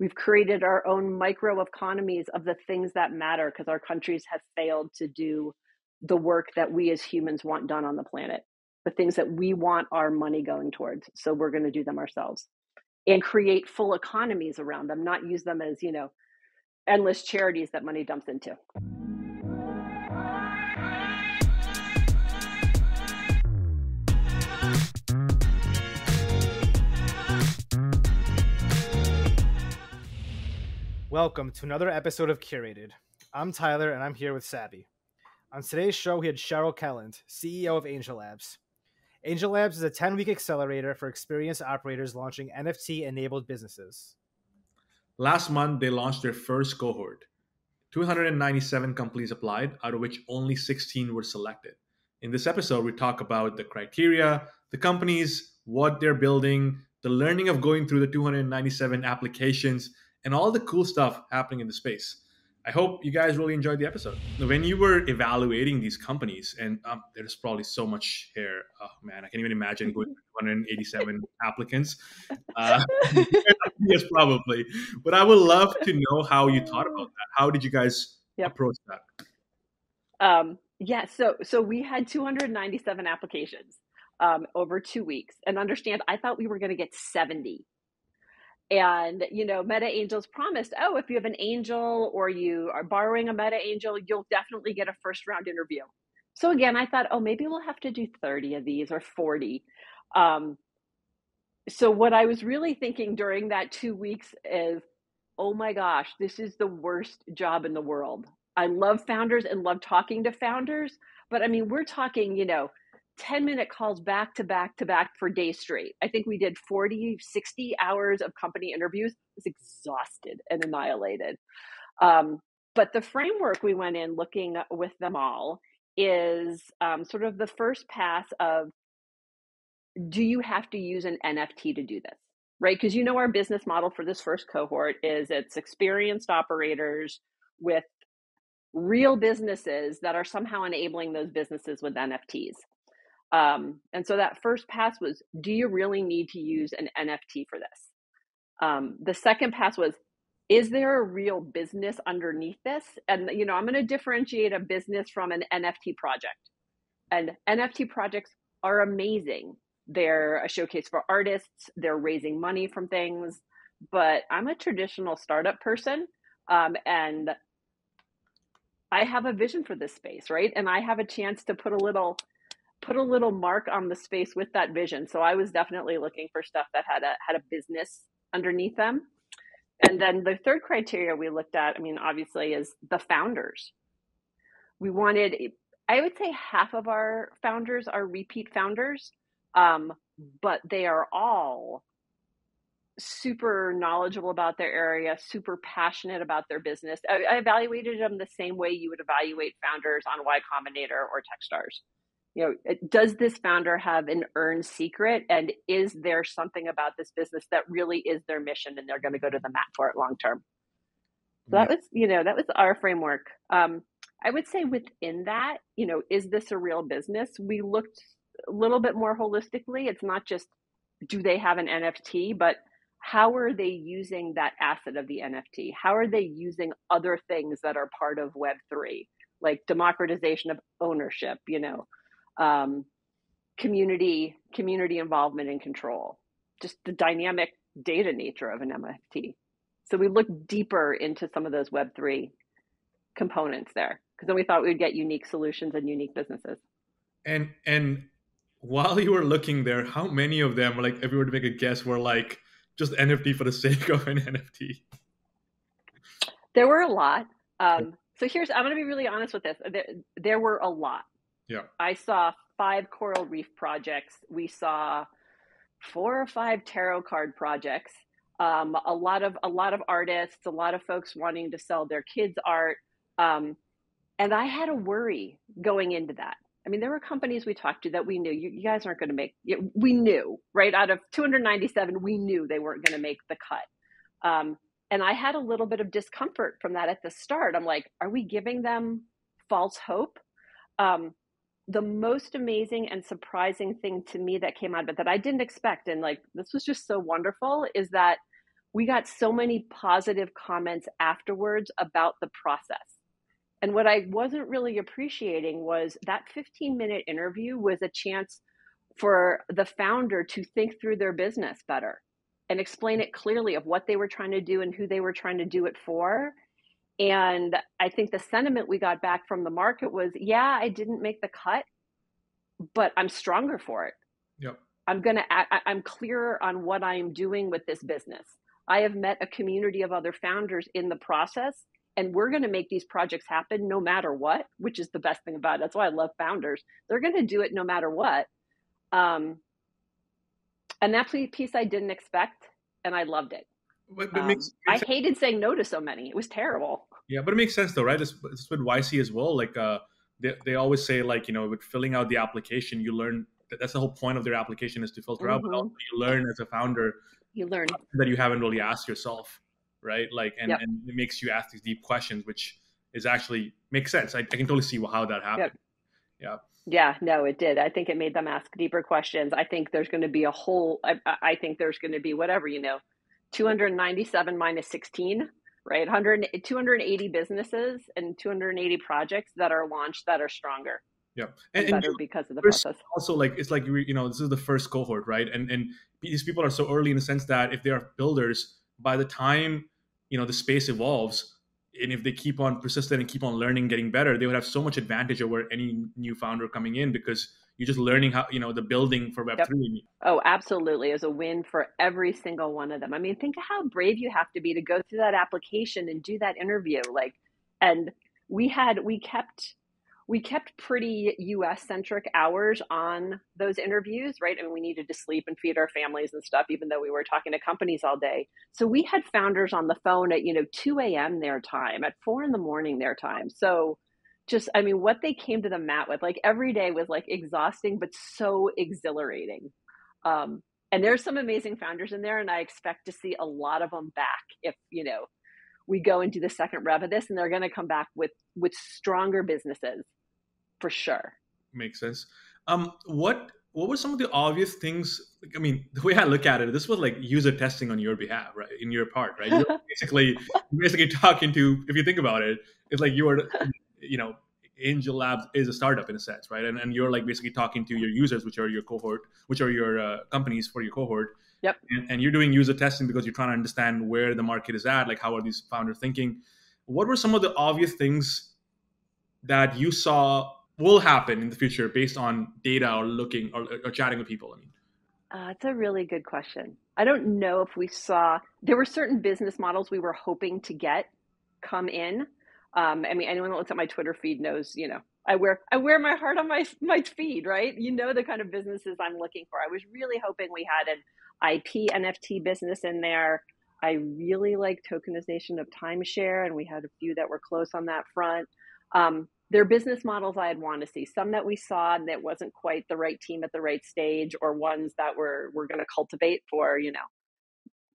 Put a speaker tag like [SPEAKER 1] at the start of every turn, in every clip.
[SPEAKER 1] We've created our own micro economies of the things that matter because our countries have failed to do the work that we as humans want done on the planet, the things that we want our money going towards. So we're going to do them ourselves and create full economies around them, not use them as, you know, endless charities that money dumps into.
[SPEAKER 2] Welcome to another episode of Curated. I'm Tyler and I'm here with Sabby. On today's show, we had Cheryl Kellond, CEO of Angel Labs. Angel Labs is a 10 week accelerator for experienced operators launching NFT enabled businesses.
[SPEAKER 3] Last month, they launched their first cohort. 297 companies applied, out of which only 16 were selected. In this episode, we talk about the criteria, the companies, what they're building, the learning of going through the 297 applications, and all the cool stuff happening in the space. I hope you guys really enjoyed the episode. When you were evaluating these companies, and um, there's probably so much here. Oh man, I can't even imagine going 187 applicants. Uh, yes, probably. But I would love to know how you thought about that. How did you guys yep. approach that?
[SPEAKER 1] Um, yeah, so so we had 297 applications um, over two weeks, and understand, I thought we were going to get 70 and you know meta angels promised oh if you have an angel or you are borrowing a meta angel you'll definitely get a first round interview. So again i thought oh maybe we'll have to do 30 of these or 40 um, so what i was really thinking during that two weeks is oh my gosh this is the worst job in the world. I love founders and love talking to founders but i mean we're talking you know 10 minute calls back to back to back for days straight. I think we did 40, 60 hours of company interviews. I was exhausted and annihilated. Um, but the framework we went in looking with them all is um, sort of the first pass of do you have to use an NFT to do this? Right? Because you know, our business model for this first cohort is it's experienced operators with real businesses that are somehow enabling those businesses with NFTs. Um, and so that first pass was do you really need to use an NFT for this? Um, the second pass was is there a real business underneath this? And, you know, I'm going to differentiate a business from an NFT project. And NFT projects are amazing. They're a showcase for artists, they're raising money from things. But I'm a traditional startup person. Um, and I have a vision for this space, right? And I have a chance to put a little put a little mark on the space with that vision. So I was definitely looking for stuff that had a had a business underneath them. And then the third criteria we looked at, I mean, obviously, is the founders. We wanted, I would say, half of our founders are repeat founders, um, but they are all super knowledgeable about their area, super passionate about their business. I, I evaluated them the same way you would evaluate founders on Y Combinator or Techstars you know does this founder have an earned secret? And is there something about this business that really is their mission and they're going to go to the mat for it long term? So that was you know that was our framework. Um, i would say within that you know is this a real business? We looked a little bit more holistically. It's not just do they have an nft but how are they using that asset of the nft how are they using other things that are part of web3 like democratization of ownership you know um, community community involvement and control. Just the dynamic data nature of an nft so we looked deeper into some of those web3 components there because then we thought we'd get unique solutions and unique businesses.
[SPEAKER 3] And and while you were looking there how many of them like if you were to make a guess were like just nft for the sake of an nft
[SPEAKER 1] there were a lot. Um, so here's i'm going to be really honest with this. There, there were a lot
[SPEAKER 3] yeah.
[SPEAKER 1] I saw five coral reef projects. We saw four or five tarot card projects. Um, a lot of a lot of artists, a lot of folks wanting to sell their kids' art, um, and I had a worry going into that. I mean, there were companies we talked to that we knew you, you guys aren't going to make. We knew right out of 297, we knew they weren't going to make the cut. Um, and I had a little bit of discomfort from that at the start. I'm like, are we giving them false hope? Um, the most amazing and surprising thing to me that came out of it that I didn't expect, and like this was just so wonderful, is that we got so many positive comments afterwards about the process. And what I wasn't really appreciating was that 15 minute interview was a chance for the founder to think through their business better and explain it clearly of what they were trying to do and who they were trying to do it for. And I think the sentiment we got back from the market was, yeah, I didn't make the cut, but I'm stronger for it.
[SPEAKER 3] Yep.
[SPEAKER 1] I'm going to, I'm clearer on what I'm doing with this business. I have met a community of other founders in the process, and we're going to make these projects happen no matter what, which is the best thing about it. That's why I love founders. They're going to do it no matter what. Um, and that piece I didn't expect, and I loved it.
[SPEAKER 3] But, but
[SPEAKER 1] Um,
[SPEAKER 3] makes,
[SPEAKER 1] I hated saying no to so many. It was terrible.
[SPEAKER 3] Yeah, but it makes sense though, right? It's, it's with YC as well. Like, uh, they, they always say, like, you know, with filling out the application, you learn that that's the whole point of their application is to filter out, but also you learn as a founder
[SPEAKER 1] You learn.
[SPEAKER 3] that you haven't really asked yourself, right? Like, and,
[SPEAKER 1] Yep.
[SPEAKER 3] and it makes you ask these deep questions, which is actually makes sense. I, I can totally see how that happened.
[SPEAKER 1] Yeah, Yeah, no, it did. I think it made them ask deeper questions. I think there's going to be a whole, I I think there's going to be whatever, you know, 297 minus 16, right? 100, 280 businesses and 280 projects that are launched that are stronger
[SPEAKER 3] Yeah,
[SPEAKER 1] and,
[SPEAKER 3] and, and
[SPEAKER 1] because of the process.
[SPEAKER 3] also like it's like you you know this is the first cohort, right? And and these people are so early in the sense that if they are builders, by the time you know the space evolves, and if they keep on persistent and keep on learning, getting better, they would have so much advantage over any new founder coming in because you're just learning how you know the building for Web
[SPEAKER 1] Yep.
[SPEAKER 3] three.
[SPEAKER 1] Oh, absolutely. Is a win for every single one of them. I mean, think of how brave you have to be to go through that application and do that interview. Like, and we had, we kept, we kept pretty US centric hours on those interviews, right? I mean, we needed to sleep and feed our families and stuff, even though we were talking to companies all day. So we had founders on the phone at, you know, 2 a.m. their time, at four in the morning their time. So just, I mean, what they came to the mat with, like every day was like exhausting, but so exhilarating. Um, and there's some amazing founders in there, and I expect to see a lot of them back if you know we go into the second rev of this, and they're going to come back with with stronger businesses for sure.
[SPEAKER 3] Makes sense. Um, what what were some of the obvious things? I mean, the way I look at it, this was like user testing on your behalf, right? In your part, right? You're basically basically talking to. If you think about it, it's like you are, you know, Angel Labs is a startup in a sense, right? And and you're like basically talking to your users, which are your cohort, which are your uh, companies for your cohort.
[SPEAKER 1] Yep.
[SPEAKER 3] And, and you're doing user testing because you're trying to understand where the market is at, like how are these founders thinking. What were some of the obvious things that you saw will happen in the future based on data or looking or, or chatting with people? I mean,
[SPEAKER 1] Uh, it's a really good question. I don't know if we saw there were certain business models we were hoping to get come in. Um, I mean, anyone that looks at my Twitter feed knows, you know, I wear I wear my heart on my my feed, right? You know the kind of businesses I'm looking for. I was really hoping we had an IP NFT business in there. I really like tokenization of timeshare, and we had a few that were close on that front. Um, there are business models I'd want to see. Some that we saw that wasn't quite the right team at the right stage, or ones that were we're going to cultivate for you know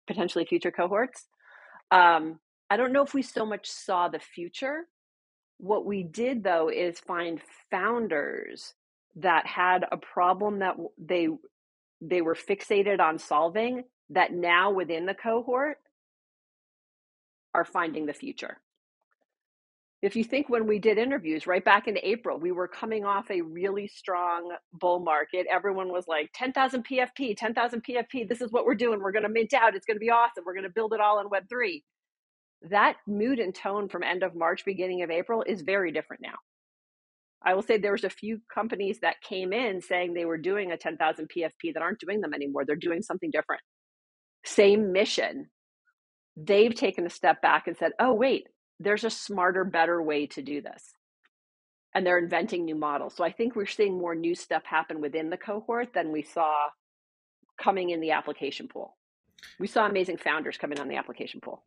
[SPEAKER 1] potentially future cohorts. Um, I don't know if we so much saw the future. What we did though is find founders that had a problem that they they were fixated on solving that now within the cohort are finding the future. If you think when we did interviews right back in April, we were coming off a really strong bull market. Everyone was like 10,000 PFP, 10,000 PFP. This is what we're doing. We're going to mint out. It's going to be awesome. We're going to build it all in Web3. That mood and tone from end of March, beginning of April is very different now. I will say there was a few companies that came in saying they were doing a 10,000 PFP that aren't doing them anymore. They're doing something different. Same mission. They've taken a step back and said, "Oh, wait, there's a smarter, better way to do this." And they're inventing new models. So I think we're seeing more new stuff happen within the cohort than we saw coming in the application pool. We saw amazing founders coming on the application pool.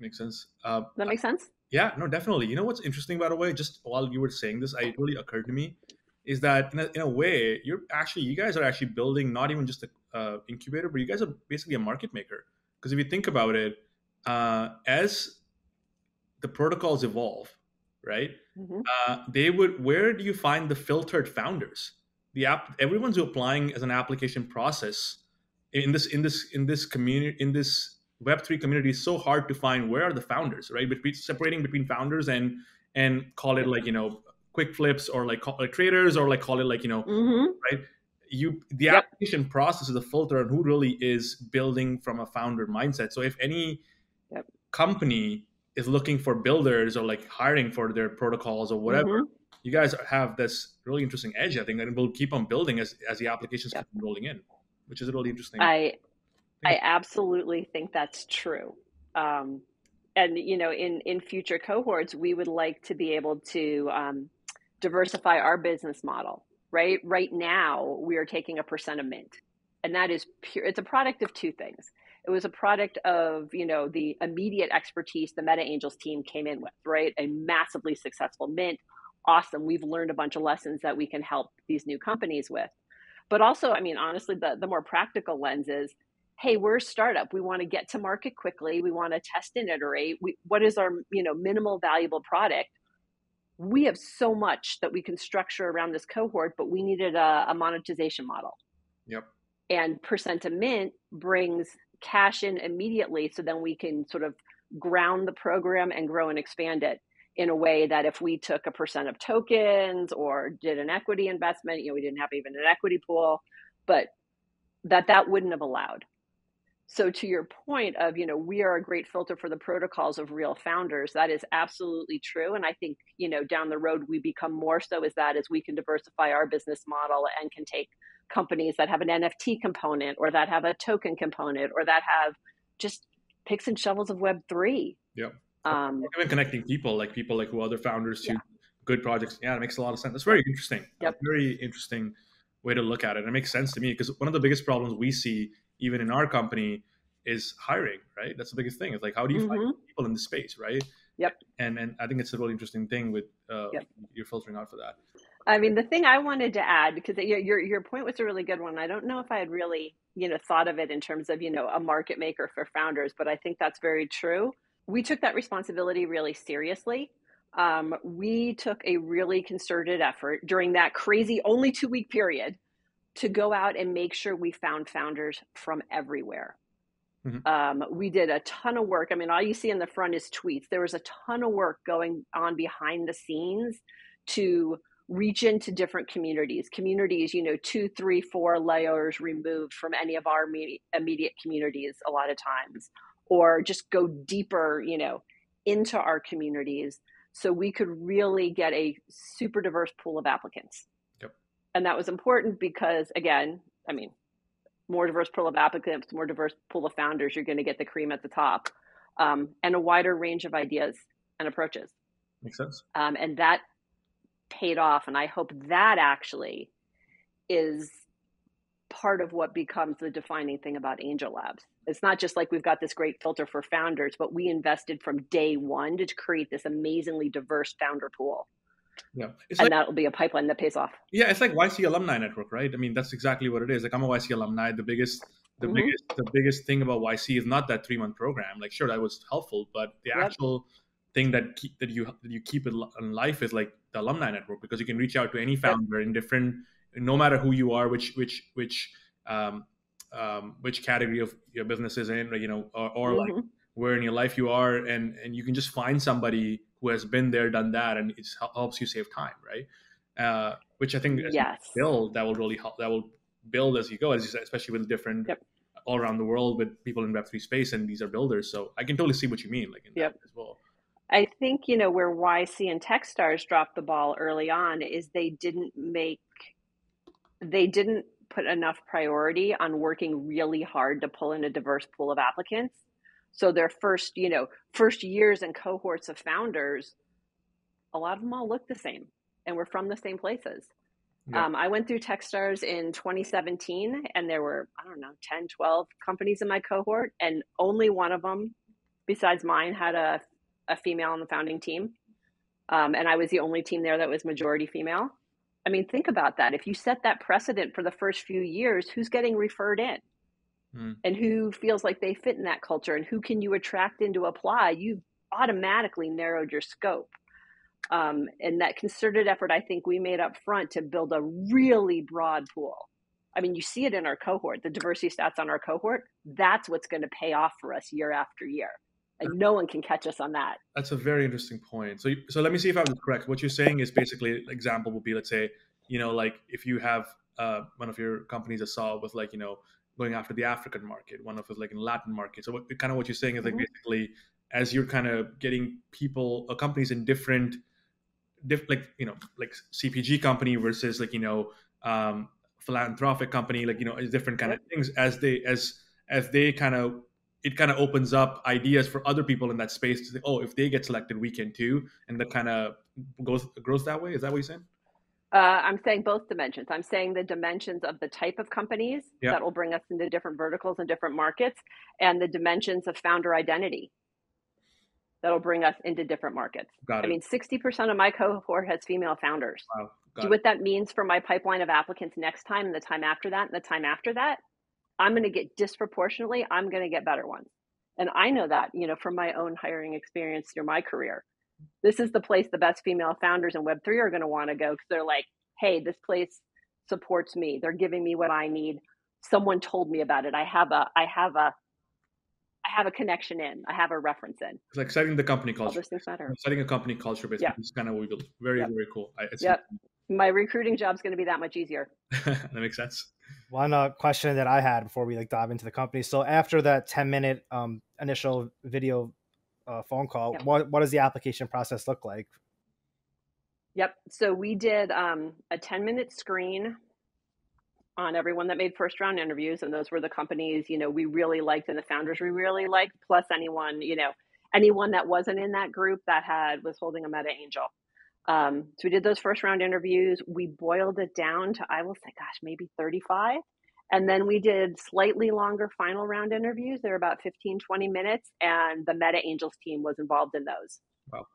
[SPEAKER 3] Makes sense. Uh,
[SPEAKER 1] Does that make sense?
[SPEAKER 3] Yeah, no, definitely. You know what's interesting, by the way, just while you were saying this, it really occurred to me is that in a, in a way, you're actually, you guys are actually building not even just a uh, incubator, but you guys are basically a market maker. Because if you think about it, uh, as the protocols evolve, right?
[SPEAKER 1] hmm
[SPEAKER 3] Uh, they would. Where do you find the filtered founders? The app, everyone's applying as an application process in this in this in this community in this Web3 community is so hard to find where are the founders, right? Between separating between founders and and call it like, you know, quick flips or like, call, like traders or like call it like, you know,
[SPEAKER 1] Mm-hmm.
[SPEAKER 3] right? You the
[SPEAKER 1] Yep.
[SPEAKER 3] application process is a filter on who really is building from a founder mindset. So if any
[SPEAKER 1] Yep.
[SPEAKER 3] company is looking for builders or like hiring for their protocols or whatever,
[SPEAKER 1] Mhm.
[SPEAKER 3] you guys have this really interesting edge, I think, and we'll keep on building as as the applications
[SPEAKER 1] Yep.
[SPEAKER 3] keep rolling in, which is really interesting.
[SPEAKER 1] I I absolutely think that's true. Um, and you know, in in future cohorts, we would like to be able to um, diversify our business model. Right, right now we are taking a percent of mint, and that is pure. It's a product of two things. It was a product of you know the immediate expertise the Meta Angels team came in with. Right, a massively successful mint. Awesome. We've learned a bunch of lessons that we can help these new companies with. But also, I mean, honestly, the, the more practical lens is hey we're a startup. We want to get to market quickly. We want to test and iterate. We, what is our you know minimal valuable product? We have so much that we can structure around this cohort but we needed a, a monetization model.
[SPEAKER 3] Yep.
[SPEAKER 1] and percent to mint brings cash in immediately so then we can sort of ground the program and grow and expand it in a way that if we took a percent of tokens or did an equity investment you know we didn't have even an equity pool but that that wouldn't have allowed so to your point of you know we are a great filter for the protocols of real founders that is absolutely true and i think you know down the road we become more so as that as we can diversify our business model and can take companies that have an nft component or that have a token component or that have just picks and shovels of web 3
[SPEAKER 3] yeah
[SPEAKER 1] um,
[SPEAKER 3] Even connecting people, like people like who other founders to
[SPEAKER 1] Yeah.
[SPEAKER 3] good projects. Yeah, it makes a lot of sense. That's very interesting.
[SPEAKER 1] Yep.
[SPEAKER 3] A very interesting way to look at it. It makes sense to me because one of the biggest problems we see, even in our company, is hiring. Right, that's the biggest thing. It's like how do you find
[SPEAKER 1] mhm.
[SPEAKER 3] people in the space, right?
[SPEAKER 1] Yep.
[SPEAKER 3] And and I think it's a really interesting thing with uh,
[SPEAKER 1] Yep.
[SPEAKER 3] you're filtering out for that.
[SPEAKER 1] I mean, the thing I wanted to add, because your, your your point was a really good one. I don't know if I had really, you know, thought of it in terms of, you know, a market maker for founders, but I think that's very true. We took that responsibility really seriously. Um, we took a really concerted effort during that crazy only two week period to go out and make sure we found founders from everywhere.
[SPEAKER 3] Mhm.
[SPEAKER 1] Um, we did a ton of work. I mean, all you see in the front is tweets. There was a ton of work going on behind the scenes to reach into different communities communities you know two three four layers removed from any of our immediate, communities a lot of times or just go deeper you know into our communities so we could really get a super diverse pool of applicants. And that was important because again i mean more diverse pool of applicants more diverse pool of founders you're going to get the cream at the top um, and a wider range of ideas and approaches.
[SPEAKER 3] Makes sense.
[SPEAKER 1] um, and that paid off and i hope that actually is part of what becomes the defining thing about angel labs. It's not just like we've got this great filter for founders but we invested from day one to create this amazingly diverse founder pool
[SPEAKER 3] Yeah, it's
[SPEAKER 1] and
[SPEAKER 3] like
[SPEAKER 1] that'll be a pipeline that pays off
[SPEAKER 3] yeah, it's like YC alumni network, right? I mean, that's exactly what it is. Like I'm a YC alumni. The biggest, the
[SPEAKER 1] Mhm.
[SPEAKER 3] biggest, the biggest thing about YC is not that three month program. Like, sure, that was helpful, but the
[SPEAKER 1] Yep.
[SPEAKER 3] actual thing that keep, that you that you keep in life is like the alumni network because you can reach out to any founder in different, no matter who you are, which which which um, um, which category of your business is in, you know, or, or like
[SPEAKER 1] Mhm.
[SPEAKER 3] where in your life you are, and and you can just find somebody who has been there, done that, and it helps you save time, right? Uh, which I think
[SPEAKER 1] yes
[SPEAKER 3] build that will really help. That will build as you go, as you said, especially with different
[SPEAKER 1] Yep.
[SPEAKER 3] all around the world with people in Web three space, and these are builders. So I can totally see what you mean, like in
[SPEAKER 1] Yep.
[SPEAKER 3] that as well.
[SPEAKER 1] I think you know where YC and Techstars dropped the ball early on is they didn't make they didn't put enough priority on working really hard to pull in a diverse pool of applicants. So their first, you know, first years and cohorts of founders, a lot of them all look the same and we're from the same places.
[SPEAKER 3] Yeah.
[SPEAKER 1] Um, I went through Techstars in 2017 and there were, I don't know, 10, 12 companies in my cohort and only one of them besides mine had a, a female on the founding team. Um, and I was the only team there that was majority female. I mean, think about that. If you set that precedent for the first few years, who's getting referred in?
[SPEAKER 3] Mm.
[SPEAKER 1] And who feels like they fit in that culture? And who can you attract in to apply? You've automatically narrowed your scope. Um, and that concerted effort, I think we made up front to build a really broad pool. I mean, you see it in our cohort, the diversity stats on our cohort. That's what's going to pay off for us year after year. And no one can catch us on that.
[SPEAKER 3] That's a very interesting point. So, so let me see if I'm correct. What you're saying is basically, example would be, let's say, you know, like if you have uh, one of your companies that saw with like, you know, going after the African market, one of it like in Latin market. So, what, kind of what you're saying is like mm-hmm. basically, as you're kind of getting people, uh, companies in different, diff, like you know, like CPG company versus like you know, um, philanthropic company, like you know, different kind of things as they as as they kind of it kind of opens up ideas for other people in that space to say, oh, if they get selected, we can too, and that kind of goes grows that way. Is that what you're saying?
[SPEAKER 1] Uh, I'm saying both dimensions. I'm saying the dimensions of the type of companies yep. that will bring us into different verticals and different markets, and the dimensions of founder identity that'll bring us into different markets.
[SPEAKER 3] Got it. I
[SPEAKER 1] mean, 60% of my cohort has female founders. Wow. Do what that means for my pipeline of applicants next time and the time after that and the time after that, I'm going to get disproportionately, I'm going to get better ones. And I know that, you know, from my own hiring experience through my career. This is the place the best female founders in Web3 are going to want to go because they're like, hey, this place supports me. They're giving me what I need. Someone told me about it. I have a, I have a, I have a connection in. I have a reference in.
[SPEAKER 3] It's like setting the company culture. All
[SPEAKER 1] those things matter.
[SPEAKER 3] Setting a company culture basically yeah. is kind of what we build. Very, yep. very cool.
[SPEAKER 1] I, yep my recruiting job's going to be that much easier.
[SPEAKER 3] that makes sense.
[SPEAKER 2] One uh, question that I had before we like dive into the company. So after that 10 minute um, initial video uh, phone call, yep. what, what does the application process look like?
[SPEAKER 1] Yep. So we did um, a 10 minute screen on everyone that made first round interviews. And those were the companies, you know, we really liked and the founders we really liked, plus anyone, you know, anyone that wasn't in that group that had was holding a meta angel. Um, so we did those first round interviews. We boiled it down to, I will say, gosh, maybe 35. And then we did slightly longer final round interviews. They're about 15, 20 minutes. And the Meta Angels team was involved in those.
[SPEAKER 3] Wow.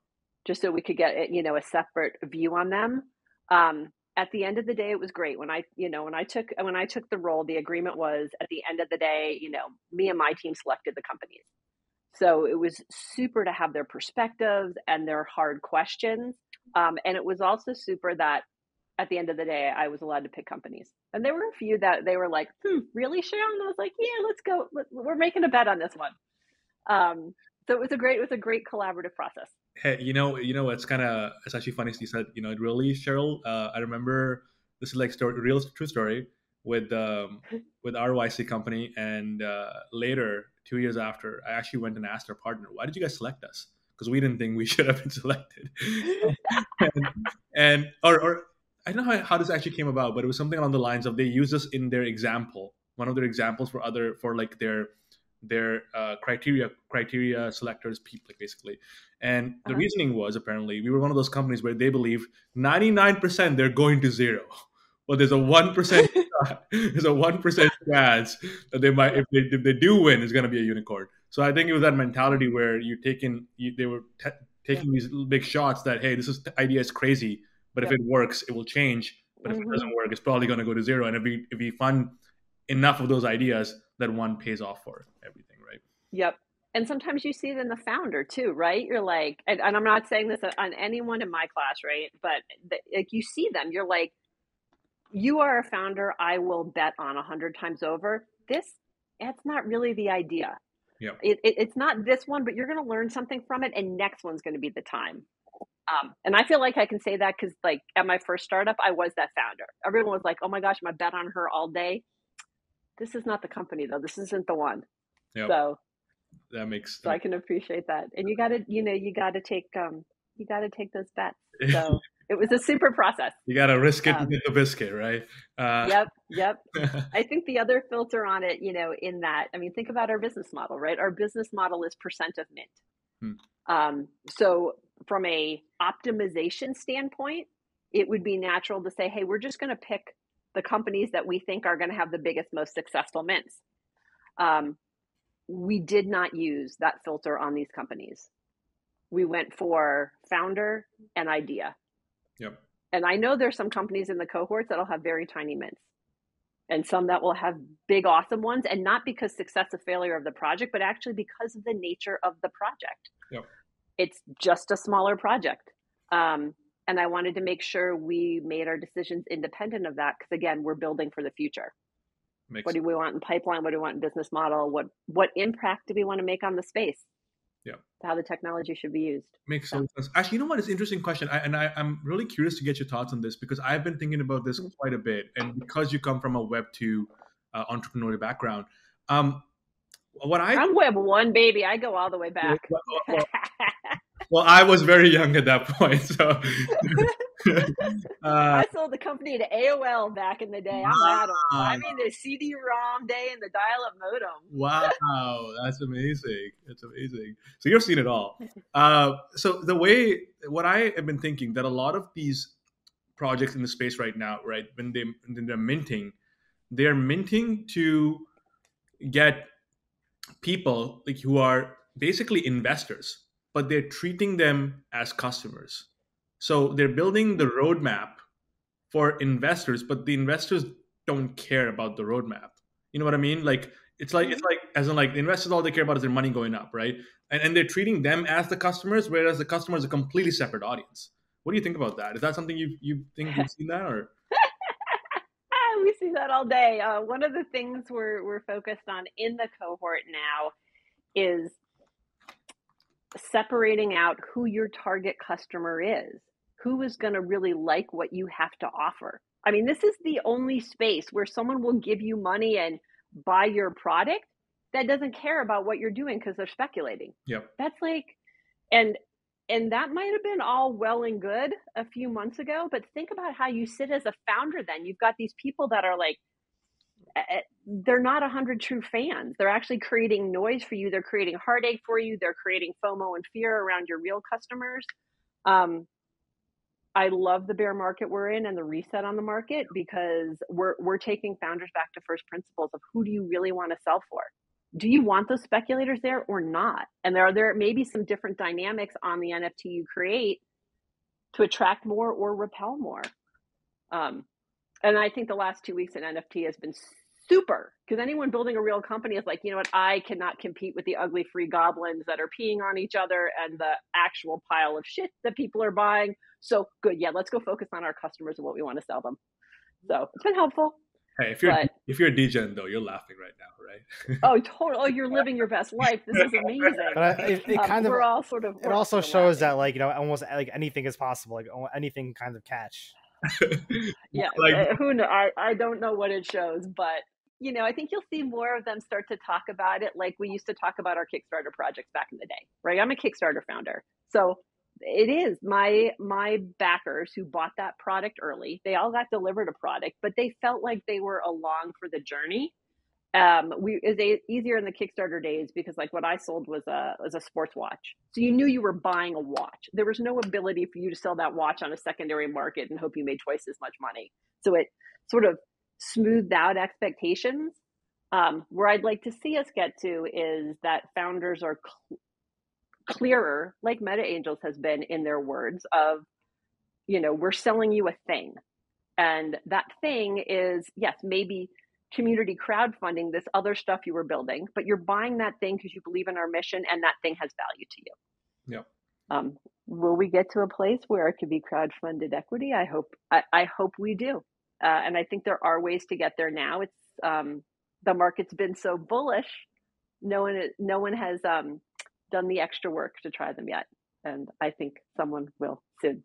[SPEAKER 1] Just so we could get, you know, a separate view on them. Um, at the end of the day, it was great. When I, you know, when I took, when I took the role, the agreement was at the end of the day, you know, me and my team selected the companies. So it was super to have their perspectives and their hard questions um, and it was also super that at the end of the day, I was allowed to pick companies. And there were a few that they were like, hmm, really, Cheryl? I was like, yeah, let's go. We're making a bet on this one. Um, so it was a great, it was a great collaborative process.
[SPEAKER 3] Hey, you know, you know, it's kind of, it's actually funny. You said, you know, really, Cheryl, uh, I remember this is like story, real true story with, um, with RYC company. And uh, later, two years after, I actually went and asked our partner, why did you guys select us? because we didn't think we should have been selected. and, and, or, or I don't know how, how, this actually came about, but it was something along the lines of they used us in their example, one of their examples for other for like their their uh, criteria criteria selectors people like basically. And the uh-huh. reasoning was apparently we were one of those companies where they believe 99% they're going to zero. But there's a 1% there's a 1% chance that they might if they, if they do win it's going to be a unicorn. So I think it was that mentality where you're taking you, they were t- taking these big shots that hey, this is the idea is crazy, but if it works, it will change. But mm-hmm. if it doesn't mm-hmm. work, it's probably going to go to zero. And if we if we fund enough of those ideas, that one pays off for everything, right?
[SPEAKER 1] Yep. And sometimes you see it in the founder too, right? You're like, and, and I'm not saying this on anyone in my class, right? But the, like you see them, you're like, you are a founder. I will bet on a hundred times over. This, that's not really the idea.
[SPEAKER 3] Yeah.
[SPEAKER 1] It, it, it's not this one, but you're going to learn something from it, and next one's going to be the time. Um, and I feel like I can say that because, like, at my first startup, I was that founder. Everyone was like, "Oh my gosh, my bet on her all day." This is not the company, though. This isn't the one. Yep. So
[SPEAKER 3] that makes.
[SPEAKER 1] So I can appreciate that, and you got to, you know, you got to take, um, you got to take those bets. So it was a super process.
[SPEAKER 3] You got to risk it um, to get the biscuit, right?
[SPEAKER 1] Uh, yep, yep. I think the other filter on it, you know, in that, I mean, think about our business model, right? Our business model is percent of mint. Hmm. Um, so from a optimization standpoint, it would be natural to say, hey, we're just going to pick the companies that we think are going to have the biggest, most successful mints. Um, we did not use that filter on these companies. We went for founder and idea
[SPEAKER 3] Yep.
[SPEAKER 1] And I know there's some companies in the cohorts that'll have very tiny mints and some that will have big, awesome ones. And not because success or failure of the project, but actually because of the nature of the project.
[SPEAKER 3] Yep.
[SPEAKER 1] It's just a smaller project. Um, and I wanted to make sure we made our decisions independent of that because, again, we're building for the future.
[SPEAKER 3] Makes
[SPEAKER 1] what do we want in pipeline? What do we want in business model? What what impact do we want to make on the space?
[SPEAKER 3] Yeah.
[SPEAKER 1] How the technology should be used.
[SPEAKER 3] Makes so sense. Actually, you know what? It's an interesting question, I, and I, I'm really curious to get your thoughts on this because I've been thinking about this
[SPEAKER 1] Mhm.
[SPEAKER 3] quite a bit, and because you come from a Web two uh, entrepreneurial background, um, what I
[SPEAKER 1] I'm Web one, baby. I go all the way back.
[SPEAKER 3] well, well, well, I was very young at that point, so. uh,
[SPEAKER 1] I sold the company to AOL back in the day. I'm that. I mean, the CD-ROM day and the dial-up modem.
[SPEAKER 3] Wow, that's amazing. That's amazing. So you've seen it all. Uh, so the way what I have been thinking that a lot of these projects in the space right now, right, when they when they're minting, they're minting to get people like who are basically investors, but they're treating them as customers. So they're building the roadmap for investors, but the investors don't care about the roadmap. You know what I mean? Like it's like it's mm-hmm. like as in like the investors all they care about is their money going up, right? And and they're treating them as the customers, whereas the customer is a completely separate audience. What do you think about that? Is that something you you think you've seen that or
[SPEAKER 1] that all day. Uh, one of the things we're we're focused on in the cohort now is separating out who your target customer is. Who is going to really like what you have to offer? I mean, this is the only space where someone will give you money and buy your product that doesn't care about what you're doing because they're speculating.
[SPEAKER 3] Yep.
[SPEAKER 1] That's like, and and that might have been all well and good a few months ago, but think about how you sit as a founder. Then you've got these people that are like, they're not a hundred true fans. They're actually creating noise for you. They're creating heartache for you. They're creating FOMO and fear around your real customers. Um, I love the bear market we're in and the reset on the market because we're we're taking founders back to first principles of who do you really want to sell for? Do you want those speculators there or not? And there are there may be some different dynamics on the NFT you create to attract more or repel more. Um, and I think the last two weeks in NFT has been super because anyone building a real company is like, you know what, I cannot compete with the ugly free goblins that are peeing on each other and the actual pile of shit that people are buying. So good, yeah, let's go focus on our customers and what we want to sell them. So it's been helpful.
[SPEAKER 3] Hey, if you're
[SPEAKER 1] But
[SPEAKER 3] if you're a DJ though, you're laughing right now, right?
[SPEAKER 1] oh, total! Oh, you're living your best life. This is amazing.
[SPEAKER 2] But I, it, it
[SPEAKER 1] Um,
[SPEAKER 2] kind of
[SPEAKER 1] we're all sort of.
[SPEAKER 2] it also
[SPEAKER 1] sort of
[SPEAKER 2] shows that like you know almost like anything is possible like anything kind of catch
[SPEAKER 1] yeah.
[SPEAKER 3] like
[SPEAKER 1] uh, who know? I I don't know what it shows, but you know, I think you'll see more of them start to talk about it, like we used to talk about our Kickstarter projects back in the day. Right? I'm a Kickstarter founder, so it is my my backers who bought that product early. They all got delivered a product, but they felt like they were along for the journey. Um, we is easier in the Kickstarter days because like what I sold was a was a sports watch, so you knew you were buying a watch. There was no ability for you to sell that watch on a secondary market and hope you made twice as much money. So it sort of smoothed out expectations. Um, where I'd like to see us get to is that founders are cl- clearer, like Meta Angels has been in their words of, you know, we're selling you a thing. And that thing is, yes, maybe community crowdfunding this other stuff you were building, but you're buying that thing because you believe in our mission and that thing has value to you.
[SPEAKER 3] Yep.
[SPEAKER 1] Um, will we get to a place where it could be crowdfunded equity? I hope. I, I hope we do, uh, and I think there are ways to get there now. It's um, the market's been so bullish, no one no one has um, done the extra work to try them yet, and I think someone will soon.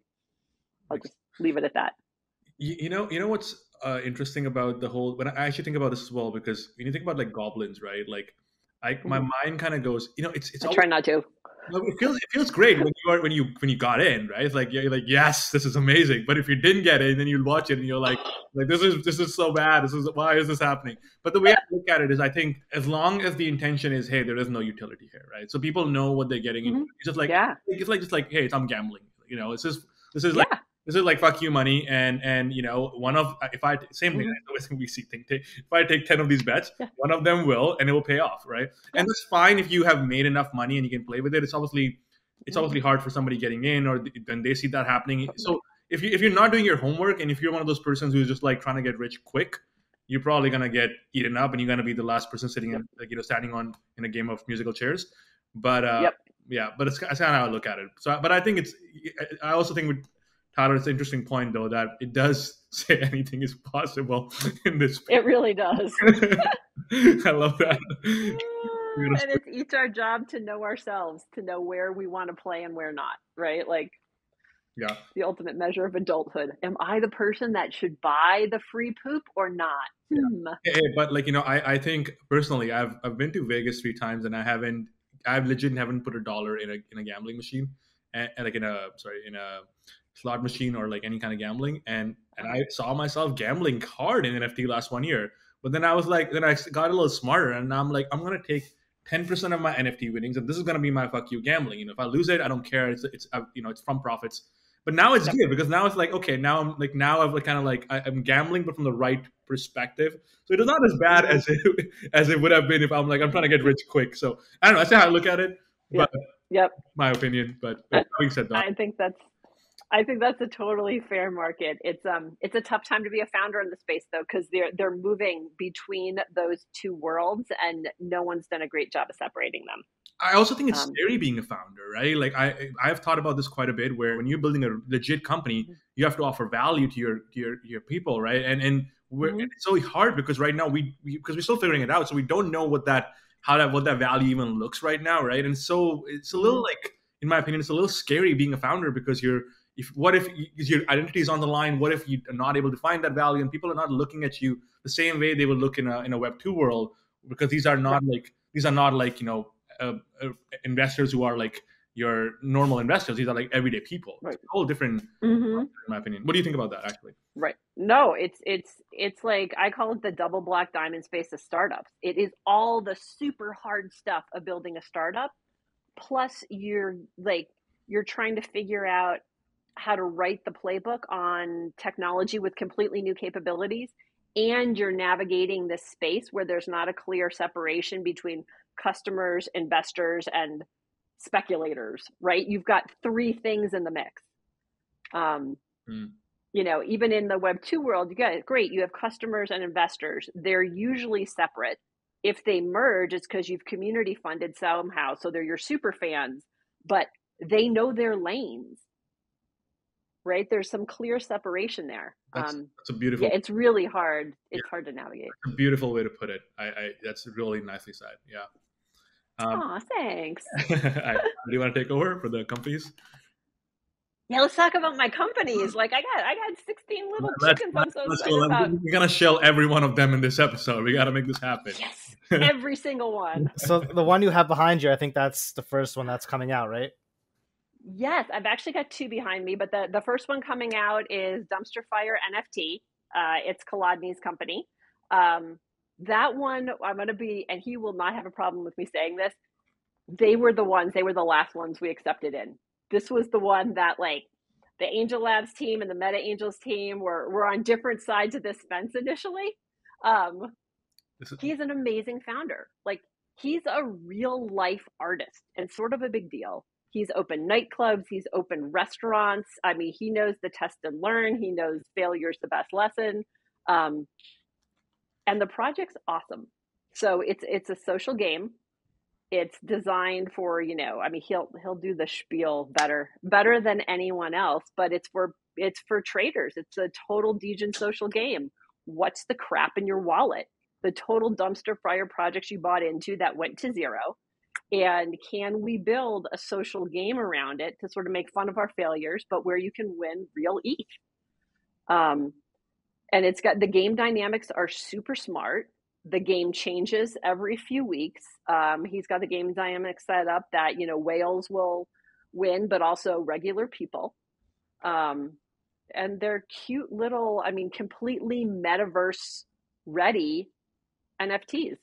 [SPEAKER 1] I'll just leave it at that.
[SPEAKER 3] You, you know, you know what's uh, interesting about the whole. When I actually think about this as well, because when you think about like goblins, right? Like, I my
[SPEAKER 1] Mhm.
[SPEAKER 3] mind kind of goes. You know, it's it's
[SPEAKER 1] I
[SPEAKER 3] always,
[SPEAKER 1] try not to.
[SPEAKER 3] it feels it feels great when you are when you when you got in, right? It's like you're like yes, this is amazing. But if you didn't get in, then you watch it and you're like like this is this is so bad. This is why is this happening? But the way I look at it is, I think as long as the intention is, hey, there is no utility here, right? So people know what they're getting into.
[SPEAKER 1] Mhm.
[SPEAKER 3] It's just like
[SPEAKER 1] yeah,
[SPEAKER 3] it's like just like hey, it's I'm gambling. You know, it's just this is like
[SPEAKER 1] yeah,
[SPEAKER 3] this is like fuck you money and and you know one of if i same thing
[SPEAKER 1] Mhm.
[SPEAKER 3] I always we see think take, if i take 10 of these bets
[SPEAKER 1] Yeah.
[SPEAKER 3] one of them will and it will pay off right
[SPEAKER 1] Yeah.
[SPEAKER 3] and that's fine if you have made enough money and you can play with it it's obviously it's
[SPEAKER 1] Mhm.
[SPEAKER 3] obviously hard for somebody getting in or then they see that happening so if you if you're not doing your homework and if you're one of those persons who's just like trying to get rich quick you're probably gonna get eaten up and you're gonna be the last person sitting in like you know standing on in a game of musical chairs but uh
[SPEAKER 1] Yep.
[SPEAKER 3] yeah but it's, it's kind of how i look at it so but i think it's i also think with Tyler, it's an interesting point though that it does say anything is possible in this.
[SPEAKER 1] It really does.
[SPEAKER 3] I love that.
[SPEAKER 1] and it's each our job to know ourselves, to know where we want to play and where not, right? Like,
[SPEAKER 3] yeah,
[SPEAKER 1] the ultimate measure of adulthood. Am I the person that should buy the free poop or not?
[SPEAKER 3] Yeah. Hmm. Hey, but like you know, I I think personally, I've I've been to Vegas three times and I haven't, I've legit haven't put a dollar in a in a gambling machine, and, and like in a sorry in a slot machine or like any kind of gambling, and and I saw myself gambling hard in NFT last one year. But then I was like, then I got a little smarter, and I'm like, I'm gonna take 10% of my NFT winnings, and this is gonna be my fuck you gambling. You know, if I lose it, I don't care. It's it's uh, you know, it's from profits. But now it's good because now it's like okay, now I'm like now I've like kind of like I, am gambling, but from the right perspective. So it is not as bad as it as it would have been if I'm like I'm trying to get rich quick. So I don't know. That's how I look at it. But
[SPEAKER 1] yep. yep.
[SPEAKER 3] My opinion. But having said that,
[SPEAKER 1] I think that's I think that's a totally fair market. It's um it's a tough time to be a founder in the space though because they're they're moving between those two worlds and no one's done a great job of separating them.
[SPEAKER 3] I also think it's um, scary being a founder, right? Like I I've thought about this quite a bit where when you're building a legit company, mm-hmm. you have to offer value to your to your your people, right? And and mm-hmm. it's so hard because right now we, we because we're still figuring it out, so we don't know what that how that what that value even looks right now, right? And so it's a little mm-hmm. like in my opinion, it's a little scary being a founder because you're if what if your identity is on the line? What if you're not able to find that value and people are not looking at you the same way they would look in a in a web 2 world because these are not like these are not like you know uh, uh, investors who are like your normal investors. These are like everyday people. Right. it's a whole different mm-hmm. in my opinion. What do you think about that actually?
[SPEAKER 1] Right. No it's it's it's like i call it the double black diamond space of startups. It is all the super hard stuff of building a startup plus you're like you're trying to figure out how to write the playbook on technology with completely new capabilities and you're navigating this space where there's not a clear separation between customers, investors, and speculators, right? You've got three things in the mix. Um, mm. You know, even in the Web 2 world, you got great, you have customers and investors. They're usually separate. If they merge, it's because you've community funded somehow. So they're your super fans, but they know their lanes right? There's some clear separation there.
[SPEAKER 3] That's, um, that's a beautiful.
[SPEAKER 1] Yeah, it's really hard. It's yeah. hard to navigate.
[SPEAKER 3] That's a beautiful way to put it. I, I that's really nicely said. Yeah.
[SPEAKER 1] Um, Aw, thanks.
[SPEAKER 3] I, do you want to take over for the companies?
[SPEAKER 1] Yeah, let's talk about my companies. Like I got, I got sixteen little let's, chickens. Let's, I'm so excited about.
[SPEAKER 3] We're gonna shell every one of them in this episode. We got to make this happen.
[SPEAKER 1] Yes, every single one.
[SPEAKER 2] So the one you have behind you, I think that's the first one that's coming out, right?
[SPEAKER 1] Yes, I've actually got two behind me, but the, the first one coming out is Dumpster Fire NFT. Uh, it's Kolodny's company. Um, that one, I'm going to be, and he will not have a problem with me saying this. They were the ones, they were the last ones we accepted in. This was the one that, like, the Angel Labs team and the Meta Angels team were, were on different sides of this fence initially. Um, is- he's an amazing founder. Like, he's a real life artist and sort of a big deal. He's opened nightclubs, he's opened restaurants. I mean, he knows the test and learn, he knows failure's the best lesson. Um, and the project's awesome. So it's it's a social game. It's designed for, you know, I mean he'll he'll do the spiel better better than anyone else, but it's for it's for traders. It's a total Degen social game. What's the crap in your wallet? The total dumpster fire projects you bought into that went to zero and can we build a social game around it to sort of make fun of our failures but where you can win real ETH um, and it's got the game dynamics are super smart. The game changes every few weeks. Um, he's got the game dynamics set up that you know whales will win but also regular people. Um, and they're cute little i mean completely metaverse ready nfts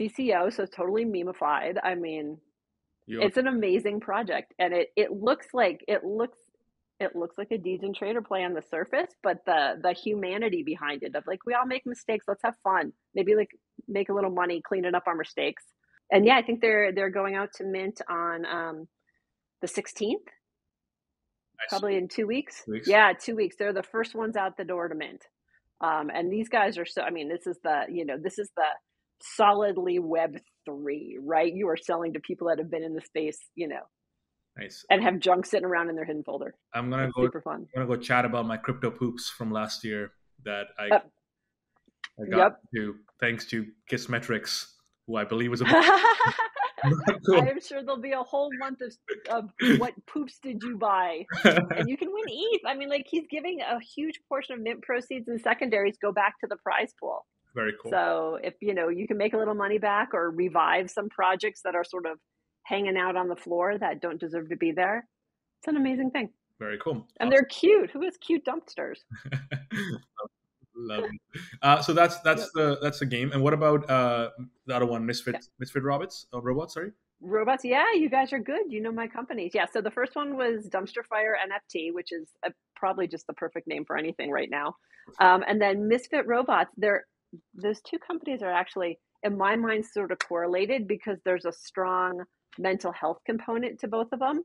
[SPEAKER 1] CC0, so totally memeified. I mean, it's an amazing project, and it it looks like it looks it looks like a Degen Trader play on the surface, but the the humanity behind it of like we all make mistakes, let's have fun, maybe like make a little money cleaning up our mistakes. And yeah, I think they're they're going out to mint on um, the 16th. Probably in two weeks. two weeks. Yeah, two weeks. They're the first ones out the door to mint. Um, and these guys are so. I mean, this is the you know this is the solidly web3 right you are selling to people that have been in the space you know
[SPEAKER 3] Nice.
[SPEAKER 1] and have junk sitting around in their hidden folder.
[SPEAKER 3] I'm gonna
[SPEAKER 1] It's
[SPEAKER 3] go.
[SPEAKER 1] super fun.
[SPEAKER 3] I'm gonna go chat about my crypto poops from last year that I,
[SPEAKER 1] Yep.
[SPEAKER 3] I got
[SPEAKER 1] Yep.
[SPEAKER 3] to thanks to Kissmetrics, who I believe was a
[SPEAKER 1] I am sure there'll be a whole month of, of what poops did you buy, and you can win ETH. I mean, like he's giving a huge portion of mint proceeds and secondaries go back to the prize pool.
[SPEAKER 3] Very cool.
[SPEAKER 1] So if you know you can make a little money back or revive some projects that are sort of hanging out on the floor that don't deserve to be there, it's an amazing thing.
[SPEAKER 3] very cool.
[SPEAKER 1] And they're cute. Who has cute dumpsters?
[SPEAKER 3] Love it. Uh, so that's that's the that's the game. And what about uh, the other one, Misfit Misfit Robots? Uh, robots, sorry.
[SPEAKER 1] Robots, yeah, you guys are good. You know my companies. Yeah, so the first one was Dumpster Fire NFT, which is a, probably just the perfect name for anything right now. Um, and then Misfit Robots, they're, those two companies are actually, in my mind, sort of correlated because there's a strong mental health component to both of them.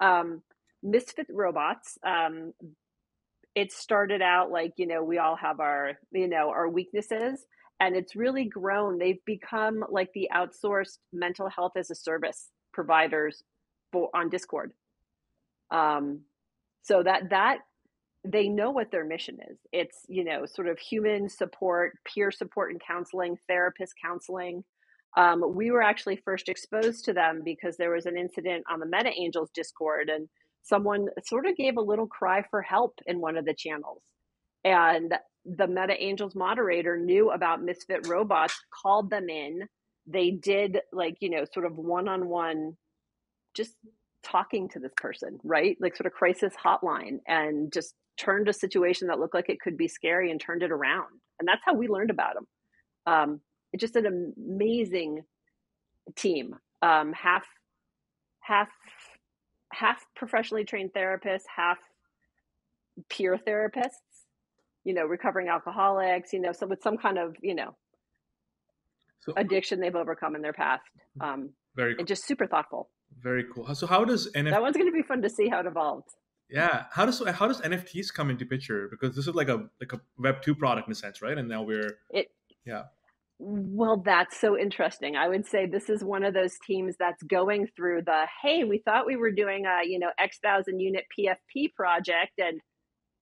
[SPEAKER 1] Um, Misfit Robots, um, it started out like, you know, we all have our, you know, our weaknesses and it's really grown. They've become like the outsourced mental health as a service providers for on Discord. Um, so that that they know what their mission is. It's you know sort of human support, peer support and counseling, therapist counseling. Um, we were actually first exposed to them because there was an incident on the Meta Angels Discord, and someone sort of gave a little cry for help in one of the channels, and the Meta Angels moderator knew about Misfit Robots, called them in. They did like, you know, sort of one on one, just talking to this person, right? Like sort of crisis hotline and just turned a situation that looked like it could be scary and turned it around. And that's how we learned about them. Um, it's just an amazing team. Um, half, half, half professionally trained therapists, half peer therapists you know, recovering alcoholics, you know, so with some kind of, you know,
[SPEAKER 3] So
[SPEAKER 1] addiction they've overcome in their past. Um,
[SPEAKER 3] very cool.
[SPEAKER 1] and just super thoughtful.
[SPEAKER 3] Very cool. So how does NFT?
[SPEAKER 1] That one's going to be fun to see how it evolves.
[SPEAKER 3] Yeah, how does how does NFTs come into picture? Because this is like a like a Web two product in a sense, right? And now we're
[SPEAKER 1] It,
[SPEAKER 3] yeah.
[SPEAKER 1] Well, that's so interesting. I would say this is one of those teams that's going through the hey, we thought we were doing a you know X thousand unit PFP project, and